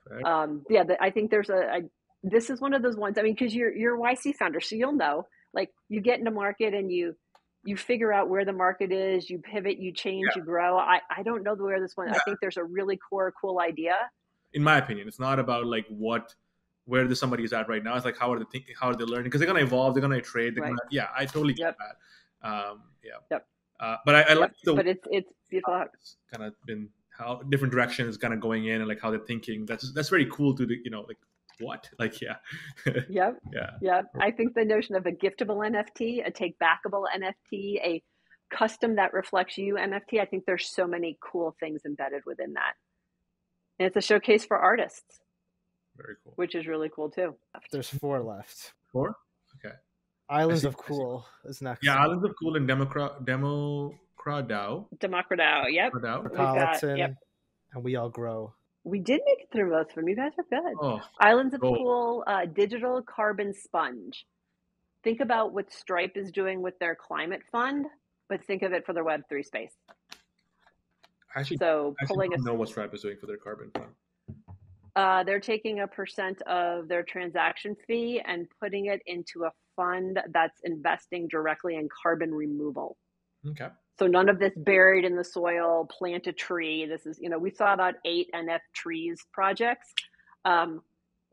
[SPEAKER 3] Very-
[SPEAKER 1] um yeah i think there's a, a this is one of those ones i mean because you're you're a yc founder so you'll know like you get into market and you you figure out where the market is you pivot you change
[SPEAKER 3] Yeah.
[SPEAKER 1] you grow i i don't know where this one i think there's a really core cool idea
[SPEAKER 3] in my opinion, it's not about like what where the somebody is at right now. It's like how are they thinking, how are they learning? Because they're gonna evolve, they're gonna trade. They're
[SPEAKER 1] Right.
[SPEAKER 3] gonna, yeah, I totally get
[SPEAKER 1] Yep.
[SPEAKER 3] that. Um, yeah.
[SPEAKER 1] Yep.
[SPEAKER 3] Uh, but I, I like the
[SPEAKER 1] but it's it's beautiful
[SPEAKER 3] it's kind of been how different directions kind of going in and like how they're thinking. That's that's very cool to do, you know like what? Like, yeah,
[SPEAKER 1] Yep.
[SPEAKER 3] yeah,
[SPEAKER 1] Yep. I think the notion of a giftable NFT, a take backable NFT, a custom that reflects you NFT, I think there's so many cool things embedded within that. And it's a showcase for artists,
[SPEAKER 3] very cool.
[SPEAKER 1] which is really cool too.
[SPEAKER 2] There's four left.
[SPEAKER 3] Four? Okay.
[SPEAKER 2] Islands
[SPEAKER 3] see,
[SPEAKER 2] of
[SPEAKER 3] I see.
[SPEAKER 2] Cool is next.
[SPEAKER 3] Yeah, Islands of Cool and Democrat Democradao.
[SPEAKER 1] Democradao. Yep.
[SPEAKER 3] Democradao.
[SPEAKER 1] We've got-
[SPEAKER 2] Colleton,
[SPEAKER 1] yep.
[SPEAKER 2] and We All Grow.
[SPEAKER 1] We did make it through most of them. You guys are good.
[SPEAKER 3] Oh,
[SPEAKER 1] Islands of
[SPEAKER 3] Cool.
[SPEAKER 1] Cool, uh, digital carbon sponge. Think about what Stripe is doing with their climate fund, but think of it for the Web3 space.
[SPEAKER 3] actually,
[SPEAKER 1] So
[SPEAKER 3] I actually
[SPEAKER 1] pulling a
[SPEAKER 3] don't know what Stripe is doing for their carbon fund.
[SPEAKER 1] Uh, they're taking a percent of their transaction fee and putting it into a fund that's investing directly in carbon removal.
[SPEAKER 3] Okay.
[SPEAKER 1] So none of this buried in the soil, plant a tree. This is, you know, we saw about eight NF trees projects. Um,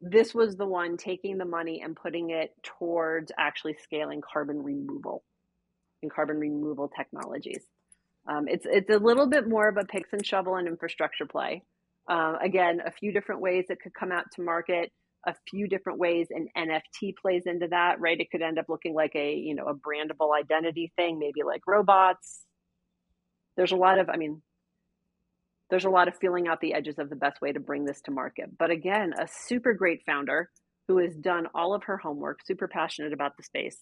[SPEAKER 1] this was the one taking the money and putting it towards actually scaling carbon removal and carbon removal technologies. Um, it's it's a little bit more of a picks and shovel and infrastructure play. Um, again, a few different ways it could come out to market, a few different ways an NFT plays into that, right? It could end up looking like a, you know, a brandable identity thing, maybe like robots. There's a lot of, I mean, there's a lot of feeling out the edges of the best way to bring this to market. But again, a super great founder who has done all of her homework, super passionate about the space,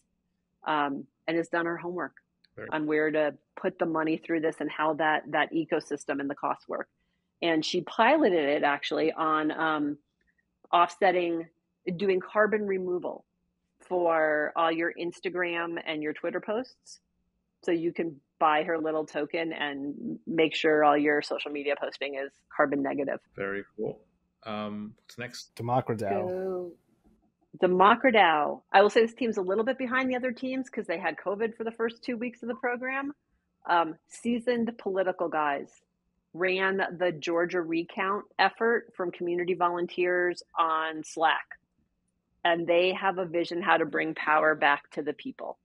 [SPEAKER 1] um, and has done her homework
[SPEAKER 3] Very
[SPEAKER 1] on where to put the money through this and how that that ecosystem and the costs work. And she piloted it actually on um, offsetting, doing carbon removal for all your Instagram and your Twitter posts. So you can buy her little token and make sure all your social media posting is carbon negative.
[SPEAKER 3] Very cool. Um, what's next?
[SPEAKER 2] Democradao.
[SPEAKER 1] So, Democradao. I will say this team's a little bit behind the other teams because they had COVID for the first two weeks of the program. Um, seasoned political guys ran the Georgia recount effort from community volunteers on Slack. And they have a vision how to bring power back to the people,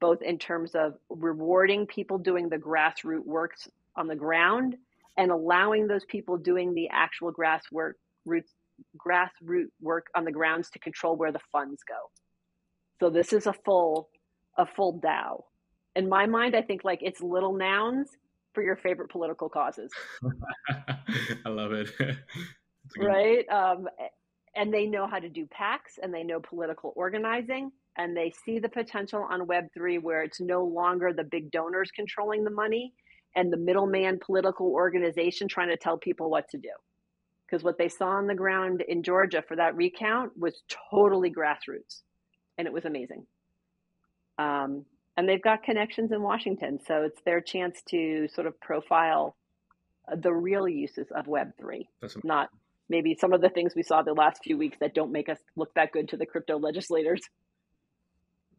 [SPEAKER 1] both in terms of rewarding people doing the grassroots works on the ground and allowing those people doing the actual grass work roots grassroots work on the grounds to control where the funds go. So this is a full a full DAO. In my mind, I think like it's little nouns for your favorite political causes,
[SPEAKER 3] I love it. It's a good-
[SPEAKER 1] right? Um, and they know how to do PACs and they know political organizing and they see the potential on Web3 where it's no longer the big donors controlling the money and the middleman political organization trying to tell people what to do. Because what they saw on the ground in Georgia for that recount was totally grassroots and it was amazing. Um, and they've got connections in Washington, so it's their chance to sort of profile uh, the real uses of Web3 not maybe some of the things we saw the last few weeks that don't make us look that good to the crypto legislators.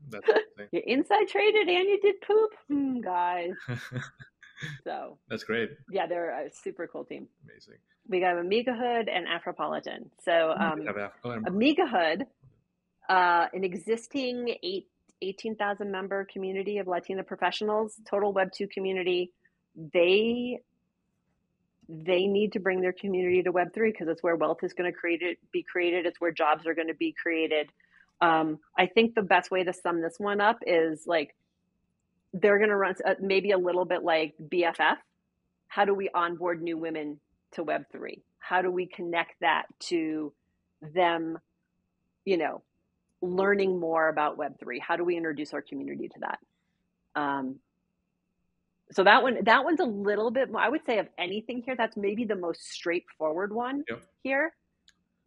[SPEAKER 3] that's.
[SPEAKER 1] You inside traded and you did poop, hmm, guys. So
[SPEAKER 3] That's great.
[SPEAKER 1] yeah, they're a super cool team.
[SPEAKER 3] Amazing.
[SPEAKER 1] We got Amiga Hood and Afropolitan. So um, Amiga Hood, uh, an existing eight, 18,000 member community of Latina professionals, total Web 2 community, they they need to bring their community to Web 3 because it's where wealth is going to create it, be created. It's where jobs are going to be created. Um, I think the best way to sum this one up is like they're going to run uh, maybe a little bit like BFF. How do we onboard new women to Web3? How do we connect that to them, you know, learning more about Web3? How do we introduce our community to that? Um, so that one, that one's a little bit more, I would say of anything here, that's maybe the most straightforward one
[SPEAKER 3] Yep.
[SPEAKER 1] here.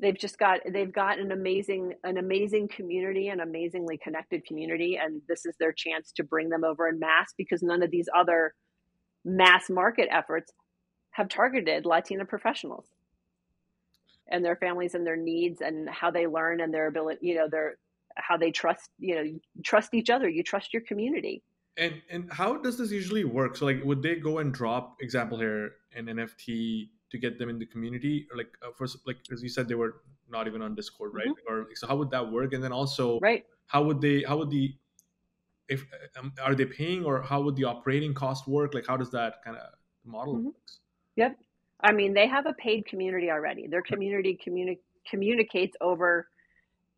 [SPEAKER 1] They've just got, they've got an amazing, an amazing community, an amazingly connected community. And this is their chance to bring them over in mass because none of these other mass market efforts have targeted Latina professionals and their families and their needs and how they learn and their ability, you know, their how they trust, you know, trust each other. You trust your community.
[SPEAKER 3] And and how does this usually work? So like, would they go and drop example here an NFT to get them in the community, or like uh, first like as you said they were not even on Discord, right? Or so how would that work? And then also,
[SPEAKER 1] Right.
[SPEAKER 3] how would they? How would the if um, are they paying or how would the operating cost work? Like how does that kind of model
[SPEAKER 1] Mhm.
[SPEAKER 3] works?
[SPEAKER 1] I mean, they have a paid community already. Their community communi- communicates over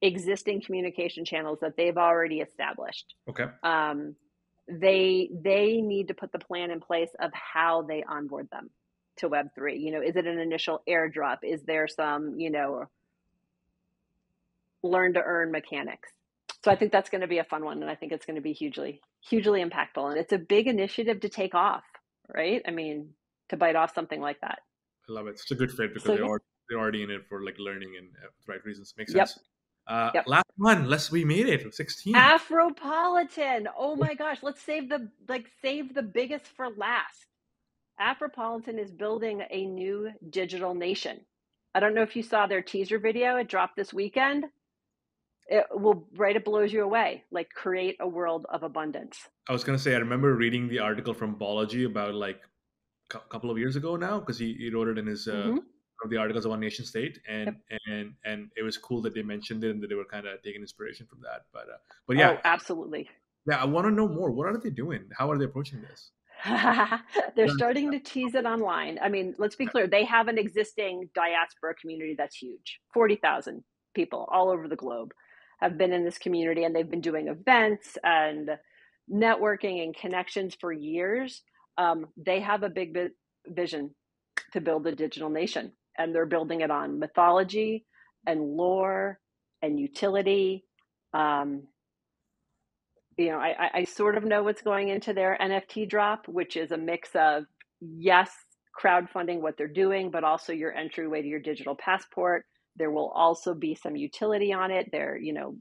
[SPEAKER 1] existing communication channels that they've already established.
[SPEAKER 3] Okay.
[SPEAKER 1] Um, they they need to put the plan in place of how they onboard them to Web3. You know, is it an initial airdrop? Is there some, you know, learn to earn mechanics? So I think that's going to be a fun one. And I think it's going to be hugely, hugely impactful. And it's a big initiative to take off, right? I mean, to bite off something like that.
[SPEAKER 3] I love it. It's a good fit because
[SPEAKER 1] So,
[SPEAKER 3] they're, already, they're already in it for like learning and uh, the right reasons. Makes
[SPEAKER 1] Yep.
[SPEAKER 3] sense. Uh,
[SPEAKER 1] Yep.
[SPEAKER 3] Last one. Let's we made it. 16.
[SPEAKER 1] Afropolitan. Oh my gosh, let's save the like save the biggest for last. Afropolitan is building a new digital nation. I don't know if you saw their teaser video. It dropped this weekend. It will right it blows you away. Like create a world of abundance.
[SPEAKER 3] I was gonna say I remember reading the article from Balaji about like a couple of years ago now because he, he wrote it in his uh,
[SPEAKER 1] Mhm.
[SPEAKER 3] Of the articles of One Nation State and and and it was cool that they mentioned it and that they were kind of taking inspiration from that. But uh, but yeah,
[SPEAKER 1] Oh, absolutely.
[SPEAKER 3] yeah, I want to know more. What are they doing? How are they approaching this?
[SPEAKER 1] They're starting to tease it online. I mean, let's be clear, they have an existing diaspora community that's huge 40,000 people all over the globe have been in this community and they've been doing events and networking and connections for years. Um, they have a big vi- vision to build a digital nation, and they're building it on mythology and lore and utility. Um, you know, I, I- sort of know what's going into their NFT drop, which is a mix of yes, crowdfunding what they're doing, but also your entryway to your digital passport. There will also be some utility on it. They're, you know,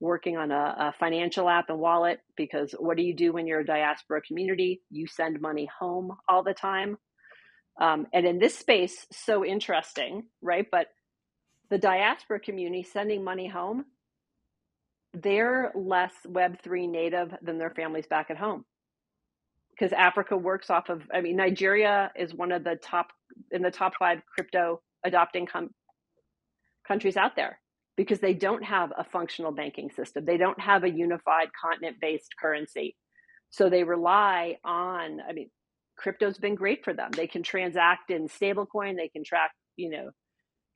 [SPEAKER 1] working on a, a financial app and wallet because what do you do when you're a diaspora community? You send money home all the time. Um, and in this space, so interesting, right? But the diaspora community sending money home, they're less Web3 native than their families back at home. Because Africa works off of, I mean, Nigeria is one of the top, in the top five crypto adopting com- countries out there because they don't have a functional banking system. They don't have a unified continent based currency. So they rely on, I mean, crypto's been great for them. They can transact in stablecoin, they can track, you know,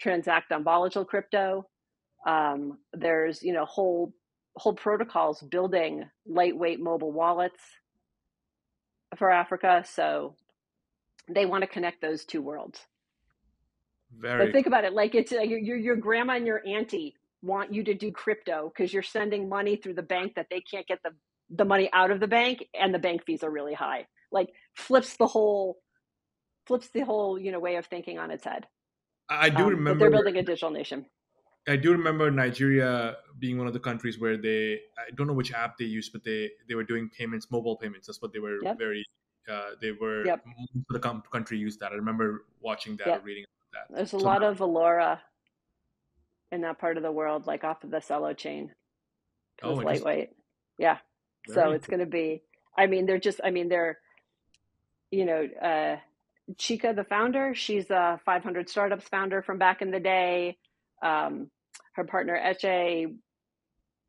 [SPEAKER 1] transact on volatile crypto. Um, there's, you know, whole whole protocols building lightweight mobile wallets for Africa. So they want to connect those two worlds.
[SPEAKER 3] Very
[SPEAKER 1] But think about it like it's like your, your your grandma and your auntie want you to do crypto because you're sending money through the bank that they can't get the the money out of the bank and the bank fees are really high. Like flips the whole flips the whole you know way of thinking on its head.
[SPEAKER 3] I do
[SPEAKER 1] Um,
[SPEAKER 3] remember
[SPEAKER 1] they're building a digital nation.
[SPEAKER 3] I do remember Nigeria being one of the countries where they I don't know which app they used, but they they were doing payments, mobile payments. That's what they were
[SPEAKER 1] Yep.
[SPEAKER 3] very uh, they were
[SPEAKER 1] Yep.
[SPEAKER 3] most of the country used that. I remember watching that
[SPEAKER 1] Yep.
[SPEAKER 3] or reading about that.
[SPEAKER 1] There's a
[SPEAKER 3] So
[SPEAKER 1] lot
[SPEAKER 3] now-
[SPEAKER 1] of Valora in that part of the world, like off of the Celo chain.
[SPEAKER 3] Oh,
[SPEAKER 1] it's lightweight. Yeah. so
[SPEAKER 3] Very
[SPEAKER 1] it's going to be, I mean, they're just, I mean, they're, you know, uh, Chika, the founder, she's a 500 Startups founder from back in the day. Um, her partner, Eche,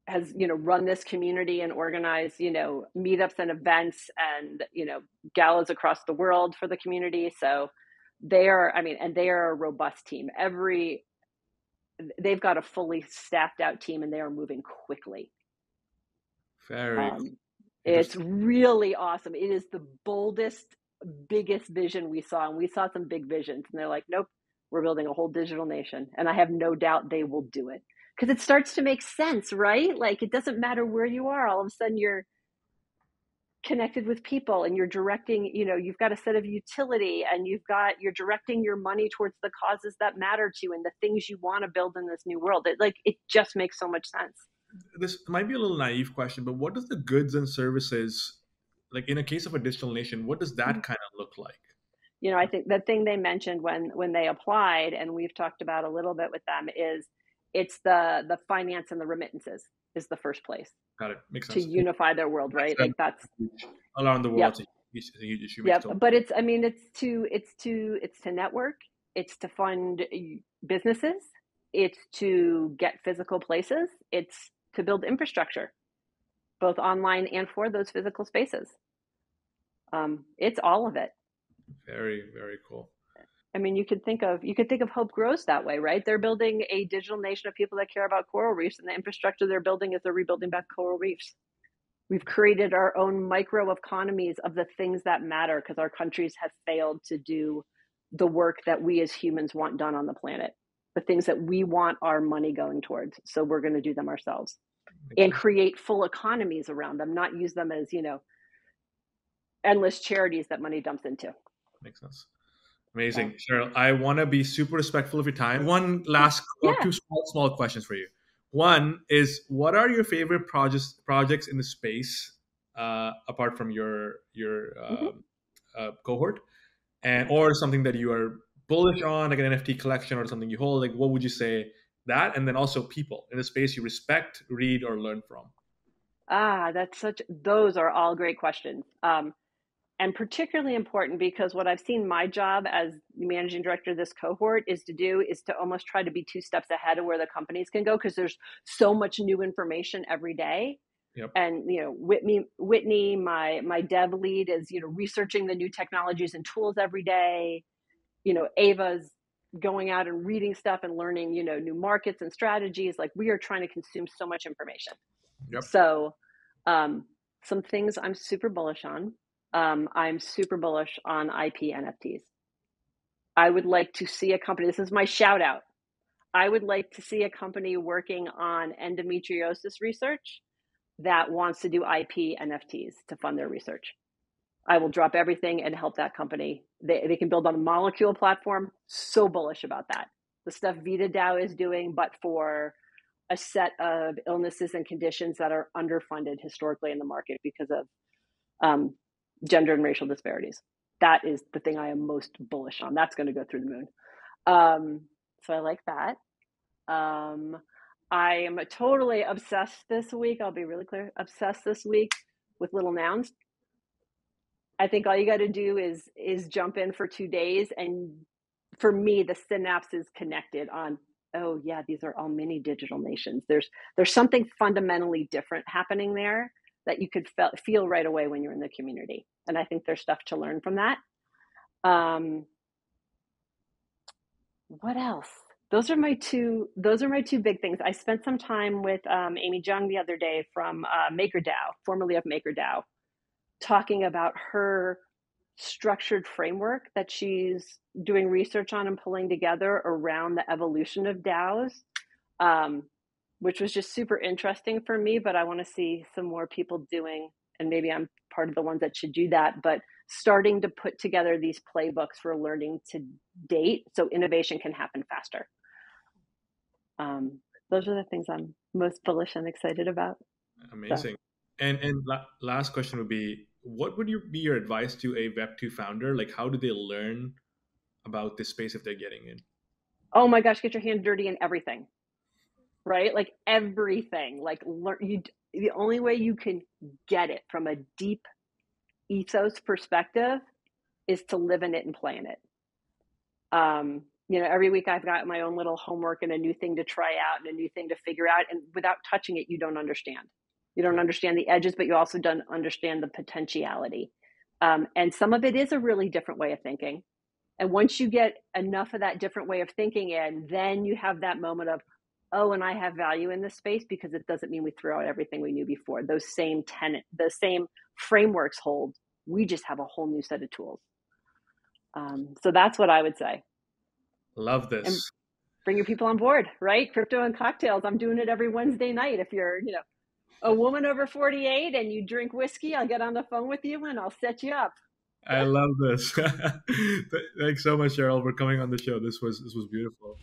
[SPEAKER 1] has, you know, run this community and organized, you know, meetups and events and, you know, galas across the world for the community. So they are, I mean, and they are a robust team. Every, they've got a fully staffed out team and they are moving quickly.
[SPEAKER 3] very
[SPEAKER 1] Um, it's really awesome. It is the boldest, biggest vision we saw, and we saw some big visions. And they're like, "Nope, we're building a whole digital nation," and I have no doubt they will do it because it starts to make sense, right? Like it doesn't matter where you are; all of a sudden you're connected with people, and you're directing. You know, you've got a set of utility, and you've got you're directing your money towards the causes that matter to you and the things you want to build in this new world. It like it just makes so much sense.
[SPEAKER 3] this might be a little naive question, but what does the goods and services like in a case of a digital nation? What does
[SPEAKER 1] Mm-hmm.
[SPEAKER 3] that kind of look like?
[SPEAKER 1] you know i think the thing they mentioned when when they applied and we've talked about a little bit with them is it's the the finance and the remittances is the first place
[SPEAKER 3] Got it. Makes sense to
[SPEAKER 1] unify their world right like that's
[SPEAKER 3] Around the world,
[SPEAKER 1] Yep.
[SPEAKER 3] it's, a, huge- it's a issue.
[SPEAKER 1] yeah but it's i mean it's to it's to it's to network it's to fund uh, businesses it's to get physical places it's to build infrastructure both online and for those physical spaces um, it's all of it
[SPEAKER 3] Very, very cool.
[SPEAKER 1] I mean, you could think of you could think of Hope Grows that way, right? They're building a digital nation of people that care about coral reefs, and the infrastructure they're building is they're rebuilding back coral reefs. We've created our own micro economies of the things that matter because our countries have failed to do the work that we as humans want done on the planet, the things that we want our money going towards. So we're going to do them ourselves and create full economies around them, not use them as, you know, endless charities that money dumps into.
[SPEAKER 3] Makes sense. Amazing. Yeah. Cheryl, I want to be super respectful of your time. One last yeah. two small, small questions for you. One is what are your favorite projects projects in the space uh, apart from your your uh, mm-hmm. uh, cohort, and or something that you are bullish on, like an NFT collection or something you hold. Like, what would you say that? And then also people in the space you respect, read, or learn from.
[SPEAKER 1] Ah, that's such. Those are all great questions. Um, and particularly important because what I've seen my job as managing director of this cohort is to do is to almost try to be two steps ahead of where the companies can go because there's so much new information every day. Yep. And you know, Whitney, Whitney, my my dev lead is you know researching the new technologies and tools every day. You know, Ava's going out and reading stuff and learning you know new markets and strategies. Like we are trying to consume so much information. Yep. So, um, some things I'm super bullish on um, I'm super bullish on IP NFTs. I would like to see a company, this is my shout out. I would like to see a company working on endometriosis research that wants to do IP NFTs to fund their research. I will drop everything and help that company. They, they can build on a molecule platform. So bullish about that. The stuff VitaDAO is doing, but for a set of illnesses and conditions that are underfunded historically in the market because of um, gender and racial disparities. That is the thing I am most bullish on. That's going to go through the moon. Um, so I like that. Um, I am totally obsessed this week. I'll be really clear. Obsessed this week with little nouns. I think all you got to do is is jump in for two days, and for me, the synapse is connected on. Oh yeah, these are all mini digital nations. There's there's something fundamentally different happening there that you could feel, feel right away when you're in the community. And I think there's stuff to learn from that. Um, what else? Those are my two. Those are my two big things. I spent some time with um, Amy Jung the other day from uh, MakerDAO, formerly of MakerDAO, talking about her structured framework that she's doing research on and pulling together around the evolution of DAOs. Um, which was just super interesting for me. But I want to see some more people doing, and maybe I'm part of the ones that should do that, but starting to put together these playbooks for learning to date so innovation can happen faster. Um, those are the things I'm most bullish and excited about.
[SPEAKER 3] Amazing. So. And and la- last question would be, what would you be your advice to a Web two founder? Like, how do they learn about this space if they're getting in?
[SPEAKER 1] Oh my gosh, get your hand dirty in everything right? Like everything. Like learn you the only way you can get it from a deep ethos perspective is to live in it and play in it. Um, you know, every week I've got my own little homework and a new thing to try out and a new thing to figure out. And without touching it, you don't understand. You don't understand the edges, but you also don't understand the potentiality. Um, and some of it is a really different way of thinking. And once you get enough of that different way of thinking in, then you have that moment of, oh, and I have value in this space because it doesn't mean we throw out everything we knew before. Those same tenant, the same frameworks hold. We just have a whole new set of tools. Um, so that's what I would say.
[SPEAKER 3] Love this. And
[SPEAKER 1] bring your people on board, right? Crypto and cocktails. I'm doing it every Wednesday night. If you're, you know, a woman over 48 and you drink whiskey, I'll get on the phone with you and I'll set you up.
[SPEAKER 3] I love this. Thanks so much, Cheryl, for coming on the show. This was this was beautiful.